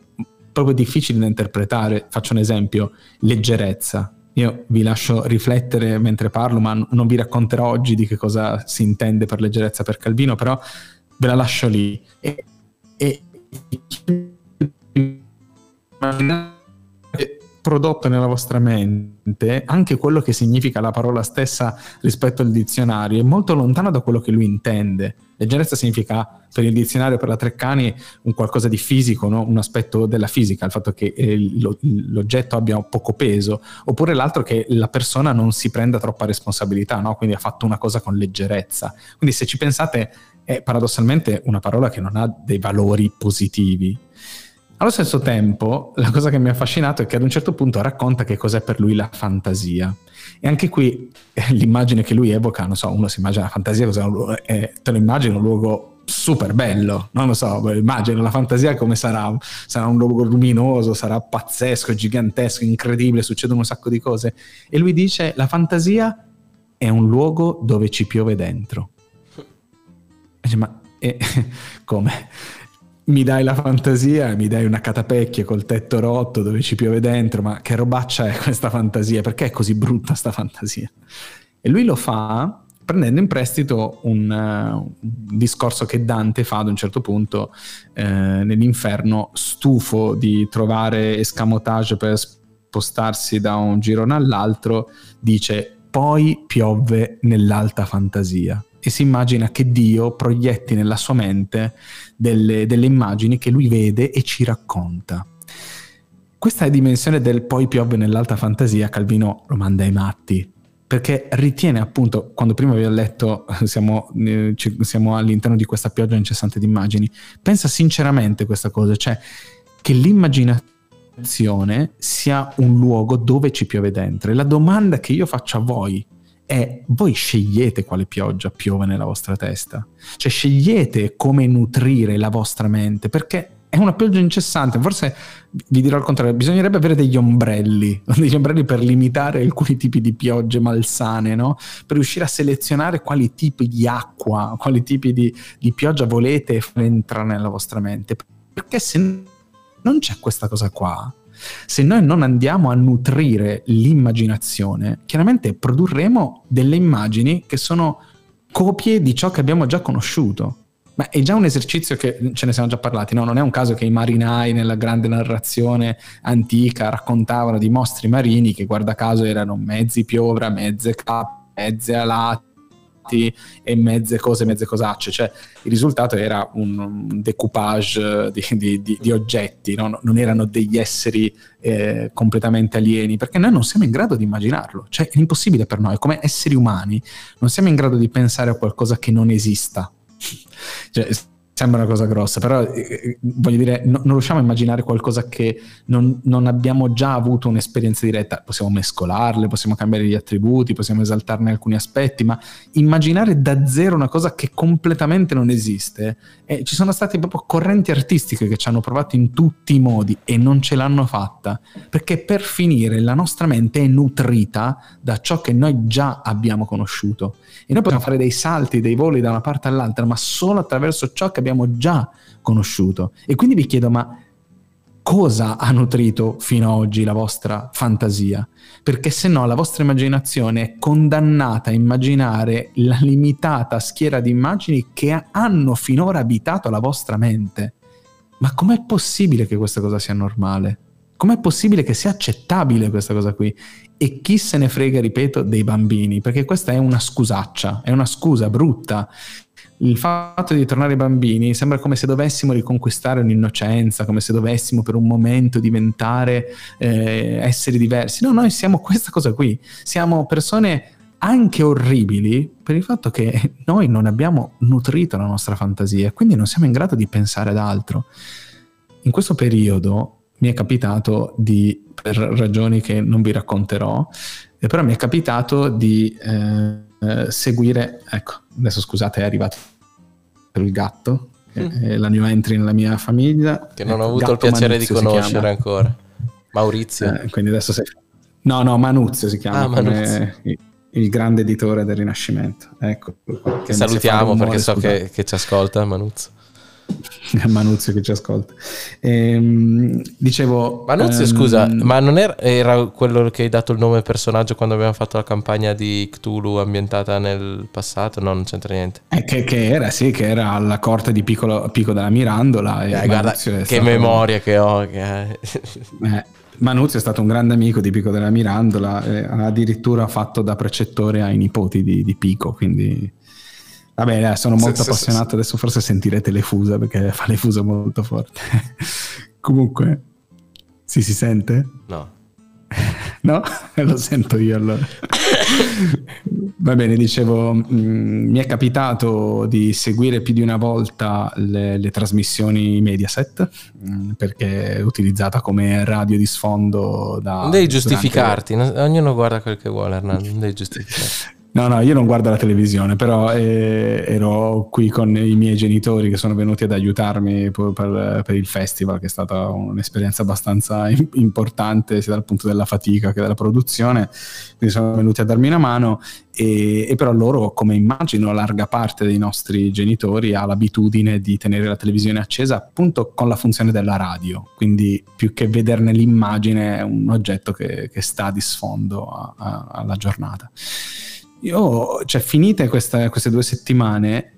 proprio difficili da interpretare. Faccio un esempio, leggerezza. Io vi lascio riflettere mentre parlo, ma non vi racconterò oggi di che cosa si intende per leggerezza per Calvino, però ve la lascio lì. E, e prodotto nella vostra mente anche quello che significa la parola stessa rispetto al dizionario è molto lontano da quello che lui intende. Leggerezza significa per il dizionario, per la Treccani, un qualcosa di fisico, no? un aspetto della fisica, il fatto che eh, l'oggetto abbia poco peso, oppure l'altro che la persona non si prenda troppa responsabilità, no? quindi ha fatto una cosa con leggerezza. Quindi se ci pensate è paradossalmente una parola che non ha dei valori positivi, allo stesso tempo, la cosa che mi ha affascinato è che ad un certo punto racconta che cos'è per lui la fantasia. E anche qui eh, l'immagine che lui evoca, non so, uno si immagina la fantasia, eh, te lo immagini un luogo super bello, non lo so, immagino la fantasia come sarà, sarà un luogo luminoso, sarà pazzesco, gigantesco, incredibile, succedono un sacco di cose. E lui dice, la fantasia è un luogo dove ci piove dentro. E dice, ma eh, come? Mi dai la fantasia, mi dai una catapecchia col tetto rotto dove ci piove dentro, ma che robaccia è questa fantasia? Perché è così brutta sta fantasia? E lui lo fa prendendo in prestito un, uh, un discorso che Dante fa ad un certo punto uh, nell'inferno, stufo di trovare escamotage per spostarsi da un girone all'altro, dice poi piove nell'alta fantasia e si immagina che Dio proietti nella sua mente delle, delle immagini che lui vede e ci racconta. Questa dimensione del poi piove nell'alta fantasia, Calvino lo manda ai matti, perché ritiene appunto, quando prima vi ho letto, siamo, eh, siamo all'interno di questa pioggia incessante di immagini, pensa sinceramente questa cosa, cioè che l'immaginazione sia un luogo dove ci piove dentro. E la domanda che io faccio a voi è voi scegliete quale pioggia piove nella vostra testa, cioè scegliete come nutrire la vostra mente, perché è una pioggia incessante, forse vi dirò il contrario, bisognerebbe avere degli ombrelli, degli ombrelli per limitare alcuni tipi di piogge malsane, no? per riuscire a selezionare quali tipi di acqua, quali tipi di, di pioggia volete entrare nella vostra mente, perché se non c'è questa cosa qua, se noi non andiamo a nutrire l'immaginazione, chiaramente produrremo delle immagini che sono copie di ciò che abbiamo già conosciuto. Ma è già un esercizio che ce ne siamo già parlati, no? Non è un caso che i marinai nella grande narrazione antica raccontavano di mostri marini che guarda caso erano mezzi piovra, mezze cappe, mezze alate fatti e mezze cose, mezze cosacce, cioè il risultato era un, decoupage di, di, di, di oggetti, no? non erano degli esseri eh, completamente alieni, perché noi non siamo in grado di immaginarlo, cioè è impossibile per noi, come esseri umani non siamo in grado di pensare a qualcosa che non esista. cioè, Sembra una cosa grossa, però eh, eh, voglio dire, no, non riusciamo a immaginare qualcosa che non, non, abbiamo già avuto un'esperienza diretta. Possiamo mescolarle, possiamo cambiare gli attributi, possiamo esaltarne alcuni aspetti, ma immaginare da zero una cosa che completamente non esiste. Eh, ci sono state proprio correnti artistiche che ci hanno provato in tutti i modi e non ce l'hanno fatta, perché per finire la nostra mente è nutrita da ciò che noi già abbiamo conosciuto. E noi possiamo fare dei salti, dei voli da una parte all'altra, ma solo attraverso ciò che abbiamo già conosciuto. E quindi vi chiedo, ma cosa ha nutrito fino ad oggi la vostra fantasia? Perché se no la vostra immaginazione è condannata a immaginare la limitata schiera di immagini che hanno finora abitato la vostra mente. Ma com'è possibile che questa cosa sia normale? Com'è possibile che sia accettabile questa cosa qui? E chi se ne frega, ripeto, dei bambini? Perché questa è una scusaccia, è una scusa brutta il fatto di tornare bambini sembra come se dovessimo riconquistare un'innocenza, come se dovessimo per un momento diventare eh, esseri diversi. No, noi siamo questa cosa qui, siamo persone anche orribili per il fatto che noi non abbiamo nutrito la nostra fantasia, quindi non siamo in grado di pensare ad altro. In questo periodo mi è capitato di, per ragioni che non vi racconterò, eh, però mi è capitato di... Eh, eh, seguire, ecco, adesso scusate è arrivato il gatto, mm. è la new entry nella mia famiglia. Che non ecco, ho avuto il piacere Manuzio di conoscere ancora. Maurizio. Eh, quindi adesso sei... No, no, Manuzio si chiama, ah, Manuzio. Il, il, grande editore del Rinascimento. Ecco, che salutiamo perché so che, che ci ascolta Manuzio. Manuzio che ci ascolta. Ehm, dicevo... Manuzio, ehm... scusa, ma non era, era, quello che hai dato il nome personaggio quando abbiamo fatto la campagna di Cthulhu ambientata nel passato? No, non c'entra niente. Eh, che, che, era, sì, che era alla corte di Piccolo, Pico della Mirandola. Eh, guarda, che stato... memoria che ho. Che... eh, Manuzio è stato un grande amico di Pico della Mirandola, eh, addirittura fatto da precettore ai nipoti di, di Pico, quindi Vabbè, sono molto sì, appassionato, sì, adesso forse sentirete le fusa perché fa le fusa molto forte. Comunque, sì, si sente? No. no? Lo sento io allora. Va bene, dicevo, mh, mm, mi è capitato di seguire più di una volta le, le trasmissioni Mediaset mh, mm, perché è utilizzata come radio di sfondo da... Non devi giustificarti, durante... ognuno guarda quel che vuole Arnaldo, non devi giustificarti. No, no, io non guardo la televisione, però eh, ero qui con i miei genitori che sono venuti ad aiutarmi per, per, il festival, che è stata un'esperienza abbastanza importante sia dal punto della fatica che della produzione, quindi sono venuti a darmi una mano e, e però loro, come immagino larga parte dei nostri genitori, ha l'abitudine di tenere la televisione accesa appunto con la funzione della radio, quindi più che vederne l'immagine è un oggetto che, che sta di sfondo a, a, alla giornata. Io, cioè, finite questa, queste due settimane,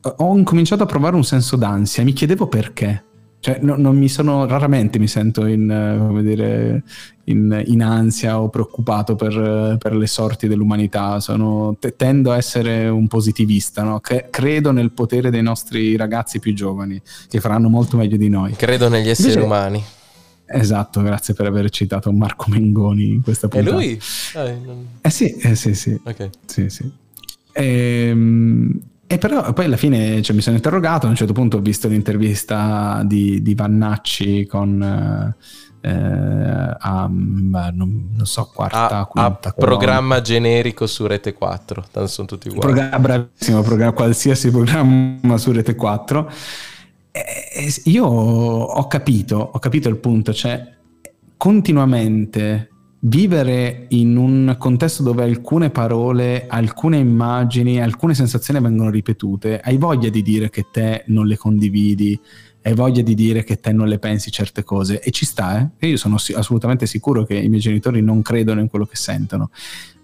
ho incominciato a provare un senso d'ansia. Mi chiedevo perché. Cioè, no, non mi sono, raramente mi sento in, come dire, in, in ansia o preoccupato per, per, le sorti dell'umanità. Sono, tendo a essere un positivista, no? credo nel potere dei nostri ragazzi più giovani, che faranno molto meglio di noi. Credo negli esseri Invece, umani. Esatto, grazie per aver citato Marco Mengoni in questa puntata. È lui? Ah, non... Eh sì, eh sì, sì. Ok. Sì, sì. Ehm... E però poi alla fine cioè, mi sono interrogato, a un certo punto ho visto l'intervista di, di Vannacci con... Eh, a, non, non, so, quarta, a, quinta. A programma generico su Rete 4, tanto sono tutti uguali. Programma, bravissimo, programma, qualsiasi programma su Rete 4 eh, io ho capito, ho capito il punto, cioè continuamente vivere in un contesto dove alcune parole, alcune immagini, alcune sensazioni vengono ripetute, hai voglia di dire che te non le condividi, hai voglia di dire che te non le pensi certe cose e ci sta, eh? Io sono assolutamente sicuro che i miei genitori non credono in quello che sentono,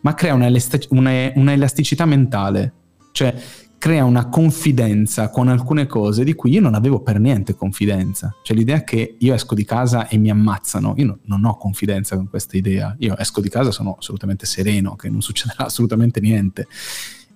ma crea una, una, una elasticità mentale, cioè crea una confidenza con alcune cose di cui io non avevo per niente confidenza. Cioè l'idea che io esco di casa e mi ammazzano, io no, non ho confidenza con questa idea. Io esco di casa, sono assolutamente sereno, che non succederà assolutamente niente.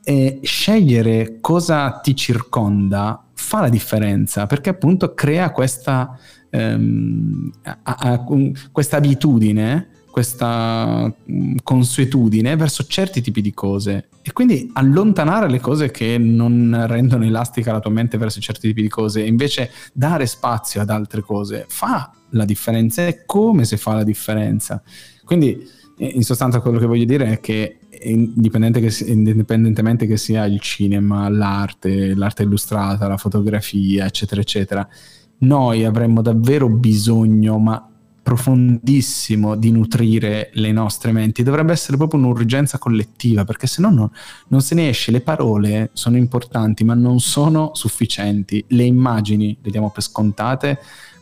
E scegliere cosa ti circonda fa la differenza perché appunto crea questa, ehm, a, a, questa abitudine questa mm, consuetudine verso certi tipi di cose e quindi allontanare le cose che non rendono elastica la tua mente verso certi tipi di cose e invece dare spazio ad altre cose fa la differenza e come si fa la differenza. Quindi in sostanza quello che voglio dire è che, indipendentemente che sia il cinema, l'arte, l'arte illustrata, la fotografia, eccetera, eccetera, noi avremmo davvero bisogno, ma profondissimo, di nutrire le nostre menti. Dovrebbe essere proprio un'urgenza collettiva, perché se no non, se ne esce. Le parole sono importanti, ma non sono sufficienti. Le immagini le diamo per scontate,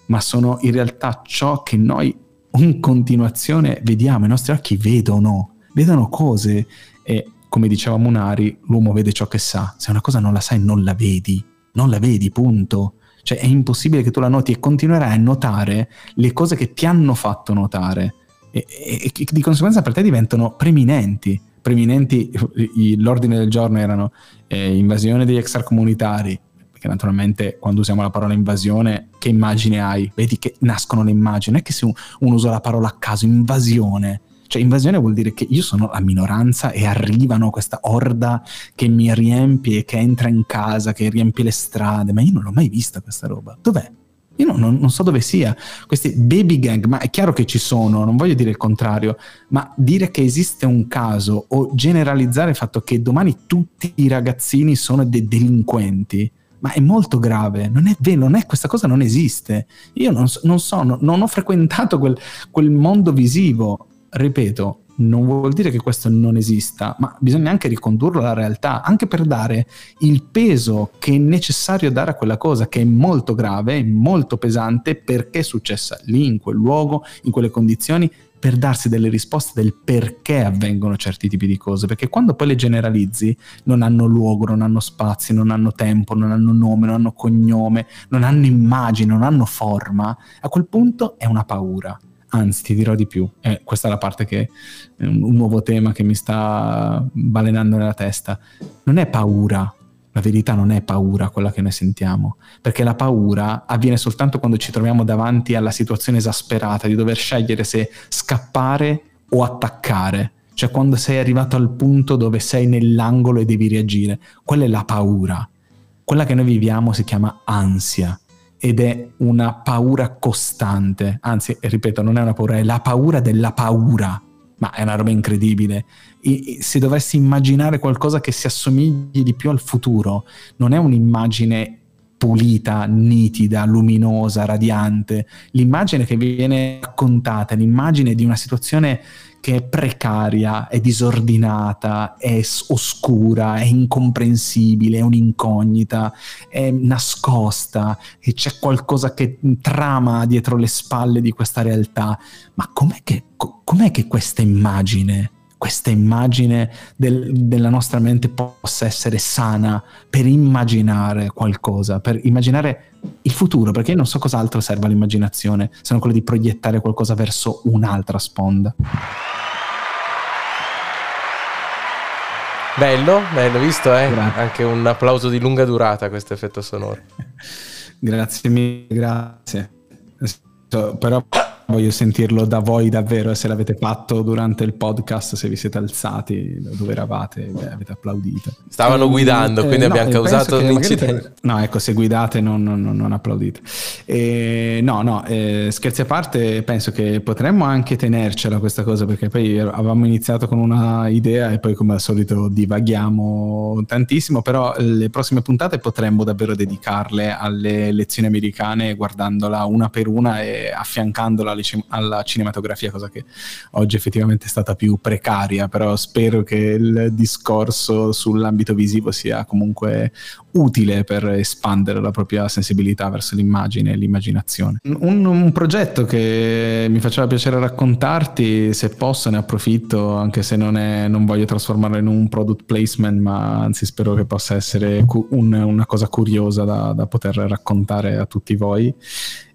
ma sono in realtà ciò che noi in continuazione vediamo, i nostri occhi vedono vedono cose e come diceva Munari, l'uomo vede ciò che sa. Se una cosa non la sai, non la vedi, non la vedi, punto. Cioè è impossibile che tu la noti e continuerai a notare le cose che ti hanno fatto notare e, e, e di conseguenza per te diventano preminenti. Preminenti, l'ordine del giorno erano eh, invasione degli extracomunitari, perché naturalmente quando usiamo la parola invasione, che immagine hai? Vedi che nascono le immagini, non è che se uno usa la parola a caso, invasione, cioè invasione vuol dire che io sono la minoranza e arrivano questa orda che mi riempie, che entra in casa, che riempie le strade, ma io non l'ho mai vista questa roba. Dov'è? Io non, non, non, so dove sia. Questi baby gang, ma è chiaro che ci sono, non voglio dire il contrario, ma dire che esiste un caso o generalizzare il fatto che domani tutti i ragazzini sono dei delinquenti, ma è molto grave, non è vero, non è, questa cosa non esiste. Io non, non so, non, ho frequentato quel, quel mondo visivo, ripeto, non vuol dire che questo non esista, ma bisogna anche ricondurlo alla realtà, anche per dare il peso che è necessario dare a quella cosa che è molto grave, molto pesante, perché è successa lì, in quel luogo, in quelle condizioni, per darsi delle risposte del perché avvengono certi tipi di cose, perché quando poi le generalizzi non hanno luogo, non hanno spazi, non hanno tempo, non hanno nome, non hanno cognome, non hanno immagine, non hanno forma, a quel punto è una paura Anzi, ti dirò di più, eh, questa è la parte che è un, un nuovo tema che mi sta balenando nella testa. Non è paura, la verità non è paura quella che noi sentiamo, perché la paura avviene soltanto quando ci troviamo davanti alla situazione esasperata di dover scegliere se scappare o attaccare, cioè quando sei arrivato al punto dove sei nell'angolo e devi reagire. Quella è la paura. Quella che noi viviamo si chiama ansia ed è una paura costante, anzi, ripeto, non è una paura, è la paura della paura, ma è una roba incredibile. E, se dovessi immaginare qualcosa che si assomigli di più al futuro, non è un'immagine pulita, nitida, luminosa, radiante. L'immagine che viene raccontata l'immagine di una situazione che è precaria, è disordinata, è oscura, è incomprensibile, è un'incognita, è nascosta e c'è qualcosa che trama dietro le spalle di questa realtà. Ma com'è che, com'è che questa immagine questa immagine del, della nostra mente possa essere sana per immaginare qualcosa, per immaginare il futuro, perché io non so cos'altro serve all'immaginazione se non quello di proiettare qualcosa verso un'altra sponda. Bello, bello, visto, eh? Grazie. Anche un applauso di lunga durata questo effetto sonoro. grazie mille, grazie. Però Voglio sentirlo da voi davvero, se l'avete fatto durante il podcast, se vi siete alzati dove eravate, beh, avete applaudito. Stavano guidando, eh, quindi no, abbiamo causato un incidente. No, ecco, se guidate non, non, non applaudite. E, no, no, eh, scherzi a parte, penso che potremmo anche tenercela questa cosa, perché poi avevamo iniziato con una idea e poi come al solito divaghiamo tantissimo, però le prossime puntate potremmo davvero dedicarle alle lezioni americane, guardandola una per una e affiancandola alla cinematografia, cosa che oggi effettivamente è stata più precaria, però spero che il discorso sull'ambito visivo sia comunque utile per espandere la propria sensibilità verso l'immagine e l'immaginazione. Un, un, progetto che mi faceva piacere raccontarti, se posso ne approfitto, anche se non, è, non voglio trasformarlo in un product placement, ma anzi spero che possa essere cu- un, una cosa curiosa da, da poter raccontare a tutti voi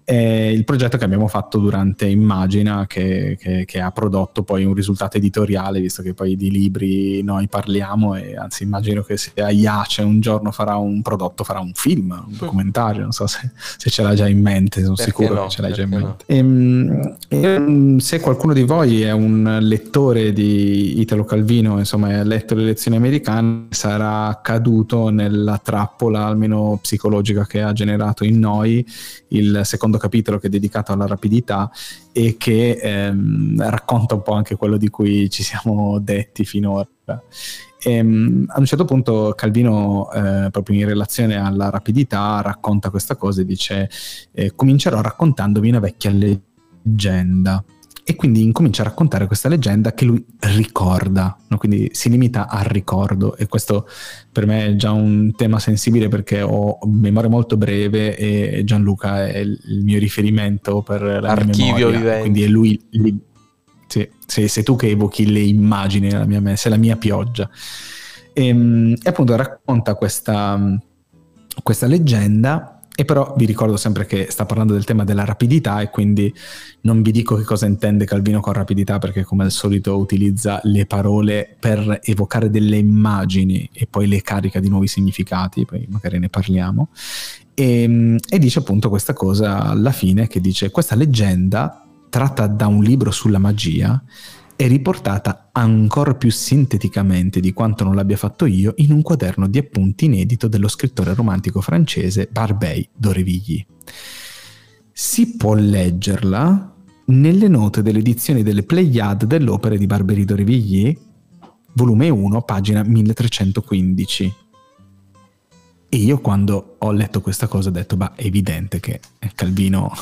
è il progetto che abbiamo fatto durante Immagina che, che, che, ha prodotto poi un risultato editoriale visto che poi di libri noi parliamo e anzi immagino che se Aiace un giorno farà un prodotto farà un film, un documentario non so se, se ce l'ha già in mente sono perché sicuro no, che ce l'hai già in mente no. e, e, se qualcuno di voi è un lettore di Italo Calvino insomma ha letto le lezioni americane sarà caduto nella trappola almeno psicologica che ha generato in noi il secondo capitolo che è dedicato alla rapidità e che ehm, racconta un po' anche quello di cui ci siamo detti finora. E, um, a un certo punto Calvino, eh, proprio in relazione alla rapidità, racconta questa cosa e dice: eh, Comincerò raccontandovi una vecchia leggenda e quindi incomincia a raccontare questa leggenda che lui ricorda, no? quindi si limita al ricordo e questo per me è già un tema sensibile perché ho memoria molto breve e Gianluca è il mio riferimento per l'archivio vivente. Quindi è lui, li, sì, sei, sei, tu che evochi le immagini nella mia mente, sei la mia pioggia. E, ehm, e appunto racconta questa, questa leggenda e però vi ricordo sempre che sta parlando del tema della rapidità e quindi non vi dico che cosa intende Calvino con rapidità perché come al solito utilizza le parole per evocare delle immagini e poi le carica di nuovi significati, poi magari ne parliamo. E, e dice appunto questa cosa alla fine che dice questa leggenda tratta da un libro sulla magia è riportata ancora più sinteticamente di quanto non l'abbia fatto io in un quaderno di appunti inedito dello scrittore romantico francese Barbey d'Aurevilly. Si può leggerla nelle note delle edizioni delle Pléiades dell'opera di Barbery d'Aurevilly, volume 1, pagina 1315. E io quando ho letto questa cosa ho detto, bah, è evidente che Calvino,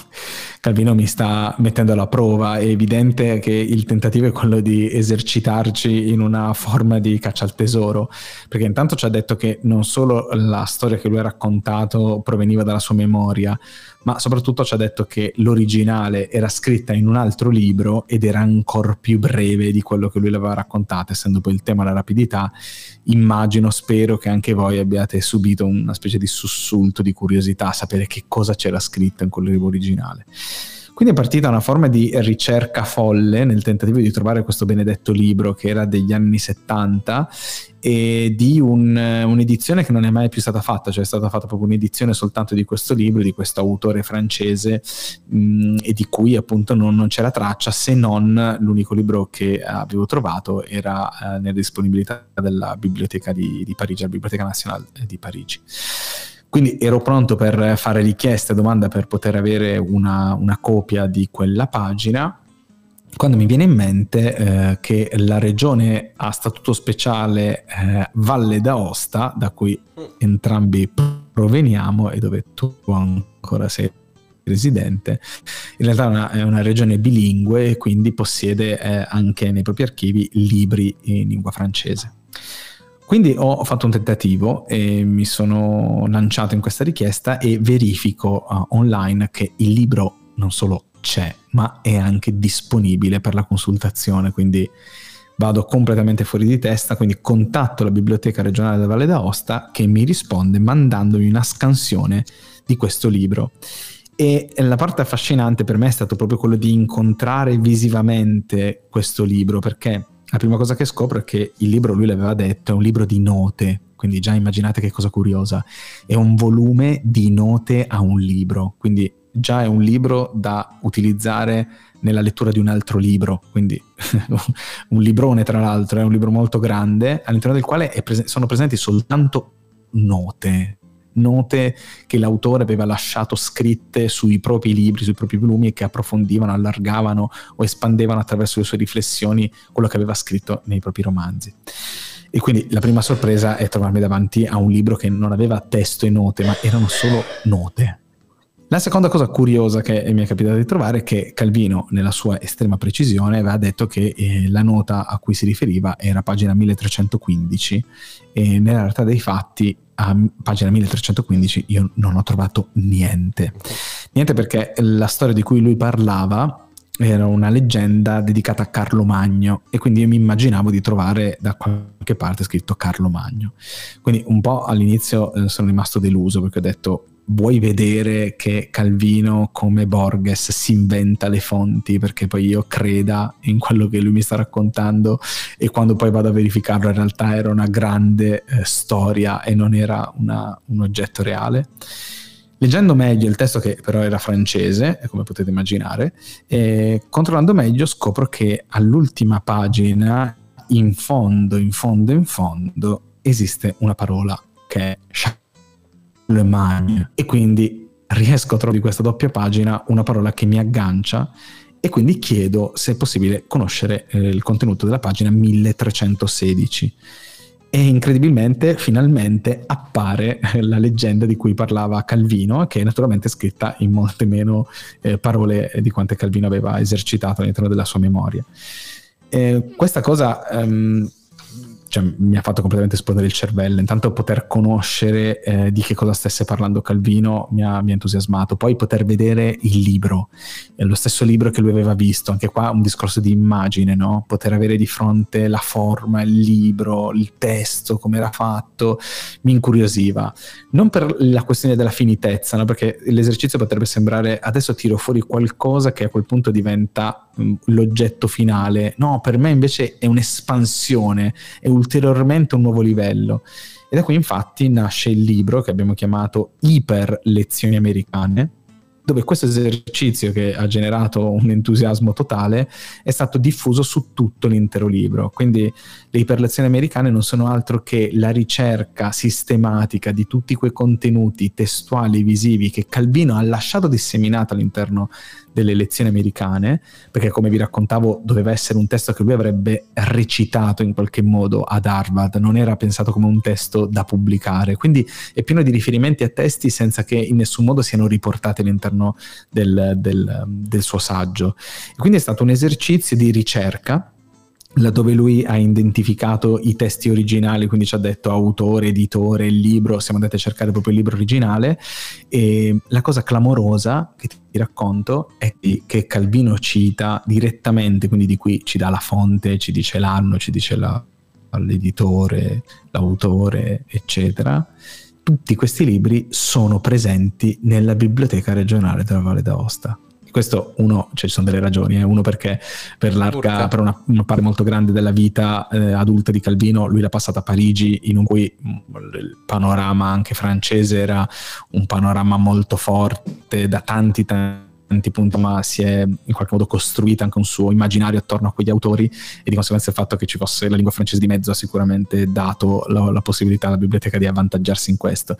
Calvino, mi sta mettendo alla prova, è evidente che il tentativo è quello di esercitarci in una forma di caccia al tesoro, perché intanto ci ha detto che non solo la storia che lui ha raccontato proveniva dalla sua memoria, ma soprattutto ci ha detto che l'originale era scritta in un altro libro ed era ancora più breve di quello che lui l'aveva raccontato, essendo poi il tema la rapidità. Immagino, spero che anche voi abbiate subito una specie di sussulto di curiosità sapere che cosa c'era scritto in quel libro originale. Quindi è partita una forma di ricerca folle nel tentativo di trovare questo benedetto libro che era degli anni 70 e di un, un'edizione che non è mai più stata fatta, cioè è stata fatta proprio un'edizione soltanto di questo libro, di questo autore francese mh, e di cui appunto non, non, c'era traccia se non l'unico libro che avevo trovato era eh, nella disponibilità della biblioteca di, di Parigi, la Biblioteca Nazionale di Parigi. Quindi ero pronto per fare richieste, domanda per poter avere una, una copia di quella pagina quando mi viene in mente eh, che la regione a statuto speciale eh, Valle d'Aosta, da cui entrambi proveniamo e dove tu ancora sei residente, in realtà è una, è una regione bilingue e quindi possiede eh, anche nei propri archivi libri in lingua francese. Quindi ho fatto un tentativo e mi sono lanciato in questa richiesta e verifico uh, online che il libro non solo c'è, ma è anche disponibile per la consultazione, quindi vado completamente fuori di testa, quindi contatto la Biblioteca regionale della Valle d'Aosta che mi risponde mandandomi una scansione di questo libro. E la parte affascinante per me è stato proprio quello di incontrare visivamente questo libro, perché la prima cosa che scopro è che il libro, lui l'aveva detto, è un libro di note, quindi già immaginate che cosa curiosa, è un volume di note a un libro, quindi già è un libro da utilizzare nella lettura di un altro libro, quindi un librone tra l'altro, è un libro molto grande, all'interno del quale prese- sono presenti soltanto note, note che l'autore aveva lasciato scritte sui propri libri, sui propri volumi e che approfondivano, allargavano o espandevano attraverso le sue riflessioni quello che aveva scritto nei propri romanzi. E quindi la prima sorpresa è trovarmi davanti a un libro che non aveva testo e note, ma erano solo note. La seconda cosa curiosa che mi è capitato di trovare è che Calvino, nella sua estrema precisione, aveva detto che eh, la nota a cui si riferiva era pagina 1315 e nella realtà dei fatti a pagina 1315 io non ho trovato niente. Niente perché la storia di cui lui parlava era una leggenda dedicata a Carlo Magno e quindi io mi immaginavo di trovare da qualche parte scritto Carlo Magno. Quindi un po' all'inizio eh, sono rimasto deluso perché ho detto vuoi vedere che Calvino come Borges si inventa le fonti perché poi io creda in quello che lui mi sta raccontando e quando poi vado a verificarlo in realtà era una grande eh, storia e non era una, un oggetto reale. Leggendo meglio il testo che però era francese, come potete immaginare, eh, controllando meglio scopro che all'ultima pagina, in fondo, in fondo, in fondo, esiste una parola che è Charlemagne e quindi riesco a trovare di questa doppia pagina una parola che mi aggancia e quindi chiedo se è possibile conoscere eh, il contenuto della pagina 1316 e incredibilmente finalmente appare la leggenda di cui parlava Calvino che è naturalmente scritta in molte meno eh, parole di quante Calvino aveva esercitato all'interno della sua memoria. Eh, questa cosa um, cioè, mi ha fatto completamente esplodere il cervello. Intanto poter conoscere eh, di che cosa stesse parlando Calvino mi ha, mi ha, entusiasmato. Poi poter vedere il libro, è lo stesso libro che lui aveva visto. Anche qua un discorso di immagine, no? Poter avere di fronte la forma, il libro, il testo, come era fatto, mi incuriosiva. Non per la questione della finitezza, no? perché l'esercizio potrebbe sembrare adesso tiro fuori qualcosa che a quel punto diventa l'oggetto finale. No, per me invece è un'espansione, è ulteriormente un nuovo livello. E da qui infatti nasce il libro che abbiamo chiamato Iper Lezioni Americane, dove questo esercizio che ha generato un entusiasmo totale è stato diffuso su tutto l'intero libro. Quindi le iperlezioni americane non sono altro che la ricerca sistematica di tutti quei contenuti testuali visivi che Calvino ha lasciato disseminato all'interno delle lezioni americane, perché come vi raccontavo doveva essere un testo che lui avrebbe recitato in qualche modo ad Harvard, non era pensato come un testo da pubblicare, quindi è pieno di riferimenti a testi senza che in nessun modo siano riportati all'interno del, del, del suo saggio. Quindi è stato un esercizio di ricerca laddove lui ha identificato i testi originali, quindi ci ha detto autore, editore, libro, siamo andati a cercare proprio il libro originale e la cosa clamorosa che ti racconto è che Calvino cita direttamente, quindi di cui ci dà la fonte, ci dice l'anno, ci dice la, l'editore, l'autore, eccetera. Tutti questi libri sono presenti nella biblioteca regionale della Valle d'Aosta questo uno, cioè ci sono delle ragioni, eh. uno perché per, larga, per una, una, parte molto grande della vita eh, adulta di Calvino lui l'ha passata a Parigi in cui mm, il panorama anche francese era un panorama molto forte da tanti tanti punti, ma si è in qualche modo costruita anche un suo immaginario attorno a quegli autori e di conseguenza il fatto che ci fosse la lingua francese di mezzo ha sicuramente dato la, la possibilità alla biblioteca di avvantaggiarsi in questo.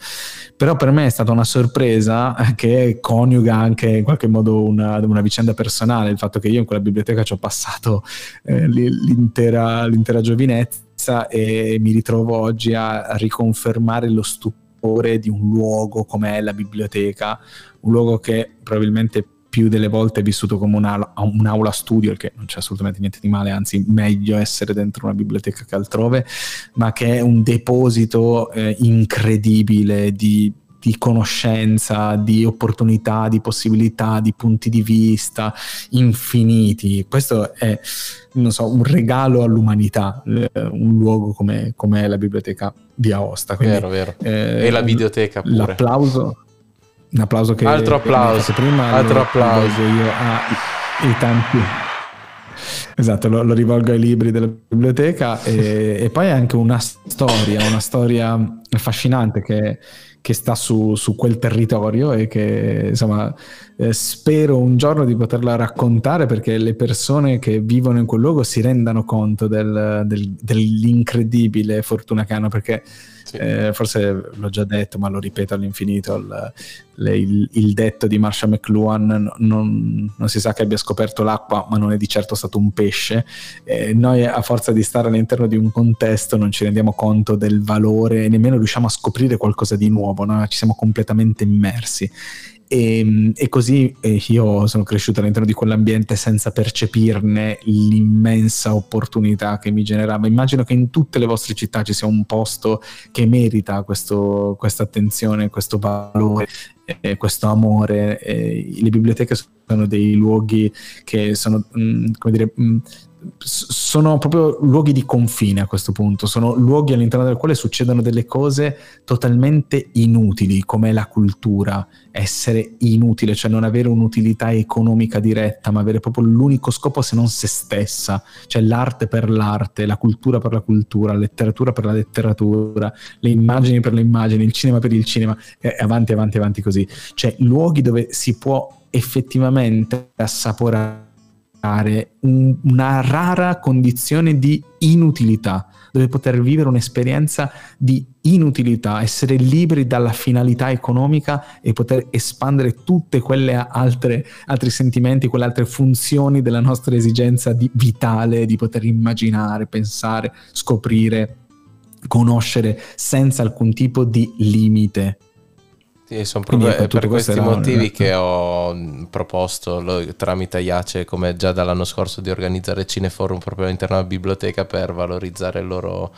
Però per me è stata una sorpresa che coniuga anche in qualche modo una, una vicenda personale, il fatto che io in quella biblioteca ci ho passato eh, l'intera, l'intera giovinezza e mi ritrovo oggi a riconfermare lo stupore di un luogo come è la biblioteca, un luogo che probabilmente più delle volte è vissuto come un'aula, un'aula studio, il che non c'è assolutamente niente di male, anzi meglio essere dentro una biblioteca che altrove, ma che è un deposito eh, incredibile di, di conoscenza, di opportunità, di possibilità, di punti di vista infiniti. Questo è, non so, un regalo all'umanità, eh, un luogo come, come, la biblioteca di Aosta. Quindi, vero, vero. Eh, e la videoteca pure. L'applauso un applauso che altro applauso. prima altro applauso. io ai tanti. Esatto lo, lo, rivolgo ai libri della biblioteca e, e, poi anche una storia una storia affascinante che, che sta su, su, quel territorio e che insomma eh, spero un giorno di poterla raccontare perché le persone che vivono in quel luogo si rendano conto del, del, dell'incredibile fortuna che hanno perché Eh, forse l'ho già detto, ma lo ripeto all'infinito, il, il, il detto di Marshall McLuhan non, non, si sa che abbia scoperto l'acqua, ma non è di certo stato un pesce. Eh, noi a forza di stare all'interno di un contesto non ci rendiamo conto del valore e nemmeno riusciamo a scoprire qualcosa di nuovo, no? ci siamo completamente immersi. E, ehm, e, così eh, io sono cresciuto all'interno di quell'ambiente senza percepirne l'immensa opportunità che mi generava. Immagino che in tutte le vostre città ci sia un posto che merita questa attenzione, questo valore, eh, questo amore. Eh, le biblioteche sono dei luoghi che sono, mh, mm, come dire, mh, mm, sono proprio luoghi di confine a questo punto, sono luoghi all'interno del quale succedono delle cose totalmente inutili, come la cultura, essere inutile, cioè non avere un'utilità economica diretta, ma avere proprio l'unico scopo se non se stessa, cioè l'arte per l'arte, la cultura per la cultura, la letteratura per la letteratura, le immagini per le immagini, il cinema per il cinema, e avanti, avanti, avanti così, cioè luoghi dove si può effettivamente assaporare un, una rara condizione di inutilità, dove poter vivere un'esperienza di inutilità, essere liberi dalla finalità economica e poter espandere tutte quelle altre altri sentimenti, quelle altre funzioni della nostra esigenza di, vitale di poter immaginare, pensare, scoprire, conoscere senza alcun tipo di limite. Sì, sono proprio per questi motivi era... che ho proposto lo, tramite Iace, come già dall'anno scorso, di organizzare Cineforum proprio all'interno della biblioteca per valorizzare il loro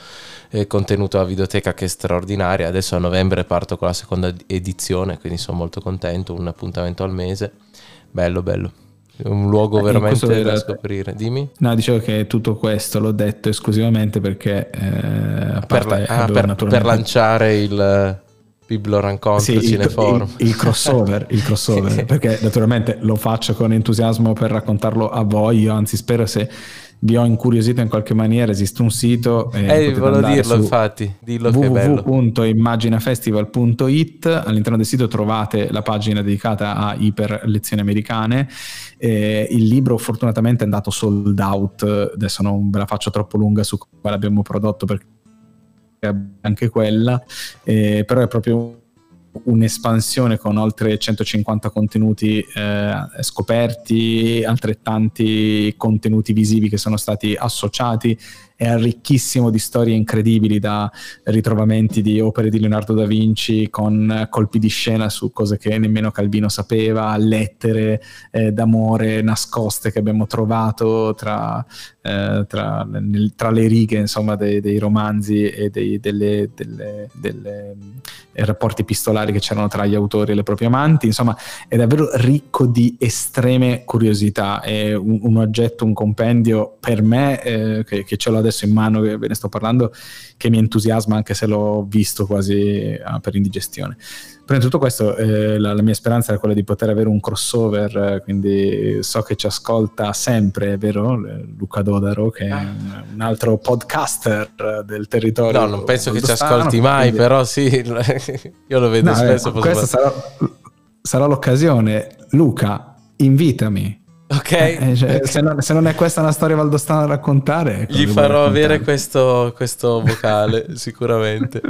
eh, contenuto a videoteca che è straordinaria. Adesso a novembre parto con la seconda edizione, quindi sono molto contento, un appuntamento al mese. Bello, bello. Un luogo eh, veramente da era... scoprire. Dimmi. No, dicevo che tutto questo l'ho detto esclusivamente perché eh, per, la, ah, per, per lanciare il Biblorancontro, sì, Cineforum. Il, il, crossover, il crossover perché naturalmente lo faccio con entusiasmo per raccontarlo a voi, io anzi spero se vi ho incuriosito in qualche maniera, esiste un sito eh, eh volevo dirlo infatti, dillo www.immaginafestival.it all'interno del sito trovate la pagina dedicata a iper lezioni americane. Eh, il libro fortunatamente è andato sold out adesso non ve la faccio troppo lunga su quale abbiamo prodotto perché anche quella, eh, però è proprio un'espansione con oltre 150 contenuti eh, scoperti, altrettanti contenuti visivi che sono stati associati è ricchissimo di storie incredibili da ritrovamenti di opere di Leonardo da Vinci con colpi di scena su cose che nemmeno Calvino sapeva, lettere eh, d'amore nascoste che abbiamo trovato tra, eh, tra, nel, tra le righe insomma, dei, dei, romanzi e dei, delle, delle, delle eh, rapporti epistolari che c'erano tra gli autori e le proprie amanti, insomma è davvero ricco di estreme curiosità, è un, un oggetto, un compendio per me eh, che, che ce l'ho adesso adesso in mano che ve ne sto parlando che mi entusiasma anche se l'ho visto quasi ah, per indigestione. Però in tutto questo eh, la, la, mia speranza è quella di poter avere un crossover, eh, quindi so che ci ascolta sempre, vero Luca Dodaro che è un, un altro podcaster del territorio. No, non penso che ci ascolti mai, quindi... però sì, io lo vedo no, spesso. Eh, questa sarà, sarà l'occasione. Luca, invitami Ok. Eh, eh, cioè, se, non, se, non, è questa una storia valdostana da raccontare, gli farò avere questo, questo vocale sicuramente.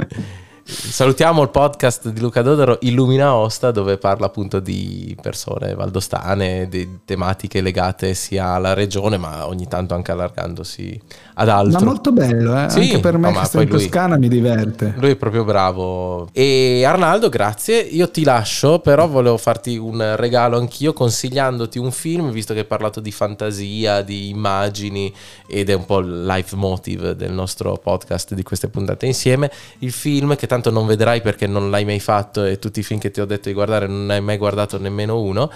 Salutiamo il podcast di Luca Dodaro Illumina Osta dove parla appunto di persone valdostane, di tematiche legate sia alla regione ma ogni tanto anche allargandosi ad altro. Ma molto bello, eh? Sì, anche per me no, che sto in Toscana mi diverte. Lui è proprio bravo. E Arnaldo, grazie. Io ti lascio, però volevo farti un regalo anch'io consigliandoti un film, visto che hai parlato di fantasia, di immagini ed è un po' il life motive del nostro podcast di queste puntate insieme. Il film che tanto non vedrai perché non l'hai mai fatto e tutti i film che ti ho detto di guardare non ne hai mai guardato nemmeno uno.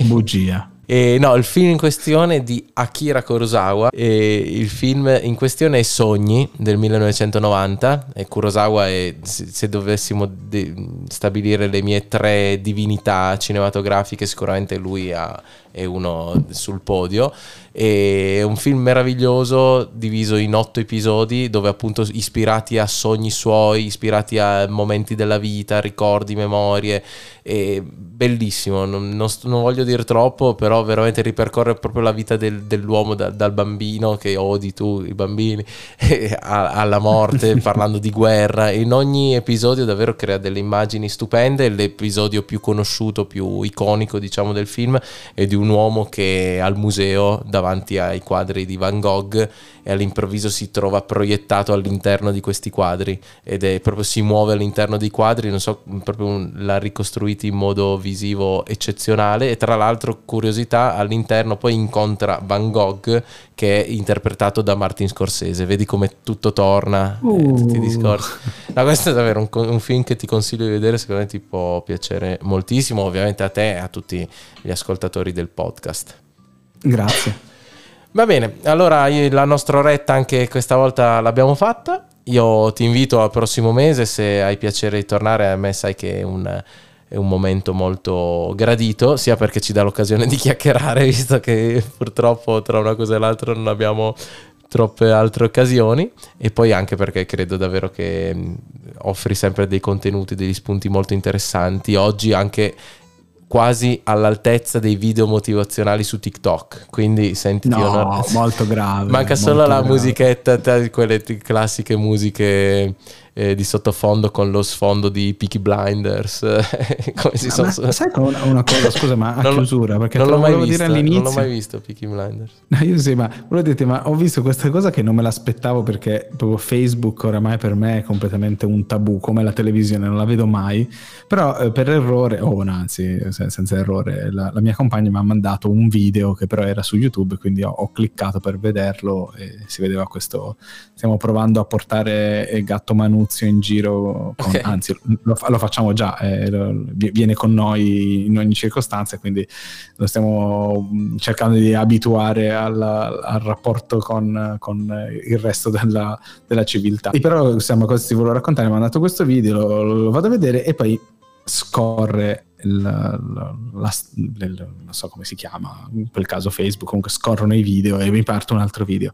Bugia. E no, il film in questione è di Akira Kurosawa. E il film in questione è Sogni del 1990. E Kurosawa è, se dovessimo de- stabilire le mie tre divinità cinematografiche, sicuramente lui ha, è uno sul podio. È un film meraviglioso diviso in otto episodi dove appunto ispirati a sogni suoi, ispirati a momenti della vita, ricordi, memorie. È bellissimo, non, non, non voglio dire troppo, però veramente ripercorre proprio la vita del, dell'uomo da, dal bambino che odi tu, i bambini, alla morte, parlando di guerra. In ogni episodio davvero crea delle immagini stupende. L'episodio più conosciuto, più iconico diciamo del film è di un uomo che è al museo davanti ai quadri di Van Gogh e all'improvviso si trova proiettato all'interno di questi quadri ed è proprio si muove all'interno dei quadri, non so, proprio l'ha ricostruito in modo visivo eccezionale e tra l'altro curiosità all'interno poi incontra Van Gogh che è interpretato da Martin Scorsese, vedi come tutto torna, uh. eh, tutti i discorsi. No, questo è davvero un, un, film che ti consiglio di vedere, secondo me ti può piacere moltissimo, ovviamente a te e a tutti gli ascoltatori del podcast. Grazie. Va bene, allora la nostra oretta anche questa volta l'abbiamo fatta. Io ti invito al prossimo mese se hai piacere di tornare. A me sai che è un, è un momento molto gradito, sia perché ci dà l'occasione di chiacchierare, visto che purtroppo tra una cosa e l'altra non abbiamo troppe altre occasioni e poi anche perché credo davvero che offri sempre dei contenuti, degli spunti molto interessanti. Oggi anche quasi all'altezza dei video motivazionali su TikTok. Quindi sentiti no, onor- molto grave. Manca solo la grave. musichetta, quelle classiche musiche eh, di sottofondo con lo sfondo di Peaky Blinders. Come si sono... Ma sai una, una cosa, scusa, ma a non chiusura, perché non l'ho mai visto, dire all'inizio... Non l'ho mai visto Peaky Blinders. No, io sì, ma volevo dirti, ma ho visto questa cosa che non me l'aspettavo perché proprio Facebook oramai per me è completamente un tabù, come la televisione, non la vedo mai, però eh, per errore, o oh, no, anzi, senza errore, la, la, mia compagna mi ha mandato un video che però era su YouTube, quindi ho, ho cliccato per vederlo e si vedeva questo, stiamo provando a portare il gatto Manu Nunzio in giro, con, okay. anzi lo, lo, facciamo già, eh, lo, viene con noi in ogni circostanza, quindi lo stiamo mm, cercando di abituare al, al rapporto con, con, il resto della, della, civiltà. E però insomma cosa ti volevo raccontare, mi ha mandato questo video, lo, lo vado a vedere e poi scorre la, la, il, non so come si chiama, in quel caso Facebook, comunque scorrono i video e mi parte un altro video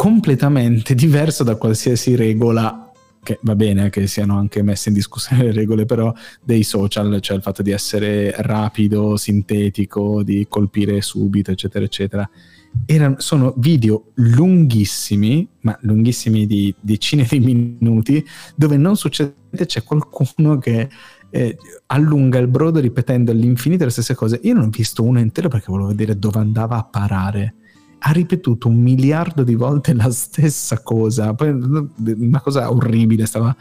completamente diverso da qualsiasi regola che va bene che siano anche messe in discussione le regole però dei social, cioè il fatto di essere rapido, sintetico, di colpire subito, eccetera, eccetera. Erano, sono video lunghissimi, ma lunghissimi di decine di minuti, dove non succede, c'è qualcuno che eh, allunga il brodo ripetendo all'infinito le stesse cose. Io non ho visto uno intero perché volevo vedere dove andava a parare ha ripetuto un miliardo di volte la stessa cosa. Poi una cosa orribile, stava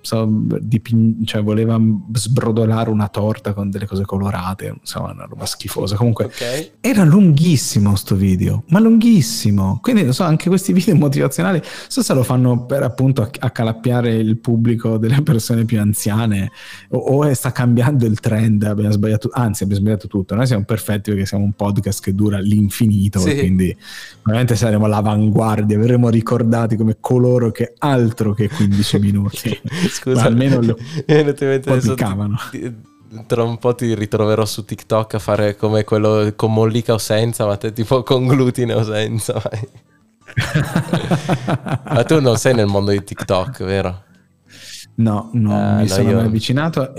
so, diping- cioè voleva sbrodolare una torta con delle cose colorate, insomma una roba schifosa. Comunque okay. era lunghissimo sto video, ma lunghissimo. Quindi non so, anche questi video motivazionali, so se lo fanno per appunto accalappiare il pubblico delle persone più anziane o, o sta cambiando il trend, abbiamo sbagliato, anzi abbiamo sbagliato tutto. Noi siamo perfetti perché siamo un podcast che dura l'infinito sì. quindi veramente saremo all'avanguardia, verremo ricordati come coloro che altro che 15 minuti. Scusa, almeno lo pubblicavano. Tra un po' ti ritroverò su TikTok a fare come quello con mollica o senza, ma te tipo con glutine o senza. ma tu non sei nel mondo di TikTok, vero? No, no, ah, mi no, sono io... mai avvicinato.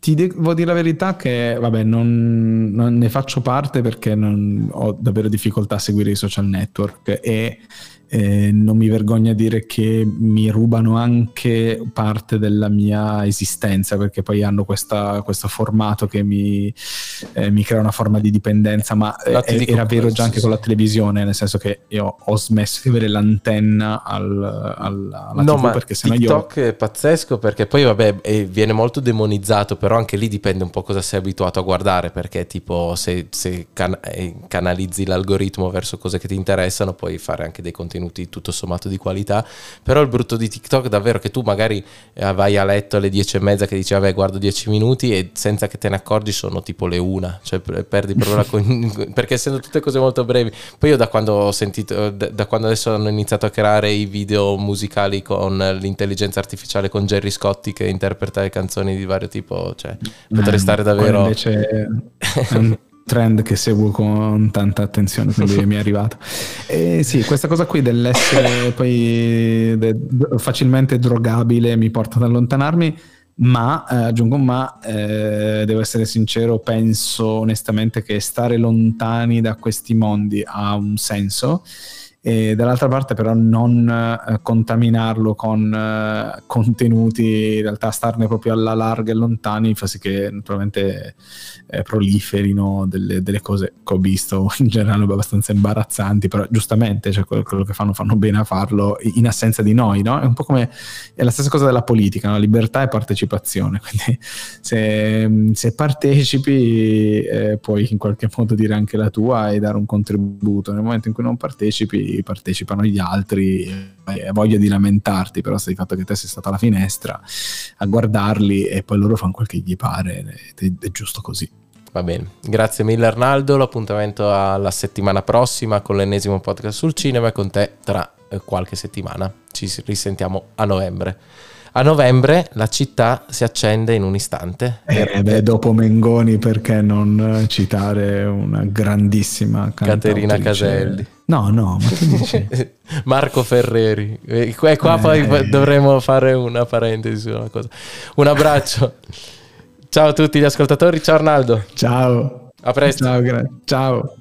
Ti devo dire la verità che, vabbè, non, non ne faccio parte perché ho davvero difficoltà a seguire i social network e eh, non mi vergogno a dire che mi rubano anche parte della mia esistenza perché poi hanno questa, questo formato che mi, eh, mi, crea una forma di dipendenza ma eh, era vero già anche con la televisione nel senso che io ho smesso di avere l'antenna al, al, alla no, TV perché sennò TikTok io... è pazzesco perché poi vabbè viene molto demonizzato però anche lì dipende un po' cosa sei abituato a guardare perché tipo se, se can- eh, canalizzi l'algoritmo verso cose che ti interessano puoi fare anche dei contenuti contenuti tutto sommato di qualità, però il brutto di TikTok è davvero che tu magari eh, vai a letto alle dieci e mezza che dici vabbè guardo dieci minuti e senza che te ne accorgi sono tipo le una, cioè perdi proprio la con... perché essendo tutte cose molto brevi, poi io da quando ho sentito, da quando adesso hanno iniziato a creare i video musicali con l'intelligenza artificiale con Jerry Scotti che interpreta le canzoni di vario tipo, cioè potrei stare davvero... Invece trend che seguo con tanta attenzione, quindi mi è arrivato. E sì, questa cosa qui dell'essere poi facilmente drogabile mi porta ad allontanarmi, ma eh, aggiungo un ma, eh, devo essere sincero, penso onestamente che stare lontani da questi mondi ha un senso e dall'altra parte però non eh, contaminarlo con eh, contenuti, in realtà starne proprio alla larga e lontani fa sì che naturalmente eh, proliferino delle, delle, cose che ho visto in generale abbastanza imbarazzanti, però giustamente cioè, quello, quello, che fanno fanno bene a farlo in assenza di noi, no? È un po' come è la stessa cosa della politica, no? libertà e partecipazione, quindi se, se partecipi eh, puoi in qualche modo dire anche la tua e dare un contributo, nel momento in cui non partecipi partecipano gli altri e voglia di lamentarti, però stai fatto che te sei stata alla finestra a guardarli e poi loro fanno quel che gli pare ed è giusto così. Va bene, grazie mille Arnaldo, l'appuntamento alla settimana prossima con l'ennesimo podcast sul cinema e con te tra eh, qualche settimana. Ci risentiamo a novembre. A novembre la città si accende in un istante. Eh, beh, dopo Mengoni perché non citare una grandissima Caterina Caselli. No, no, ma che dici? Marco Ferreri. E qua, qua eh. poi dovremo fare una parentesi su una cosa. Un abbraccio. Ciao a tutti gli ascoltatori, ciao Arnaldo. Ciao. A presto. Ciao, gra- ciao.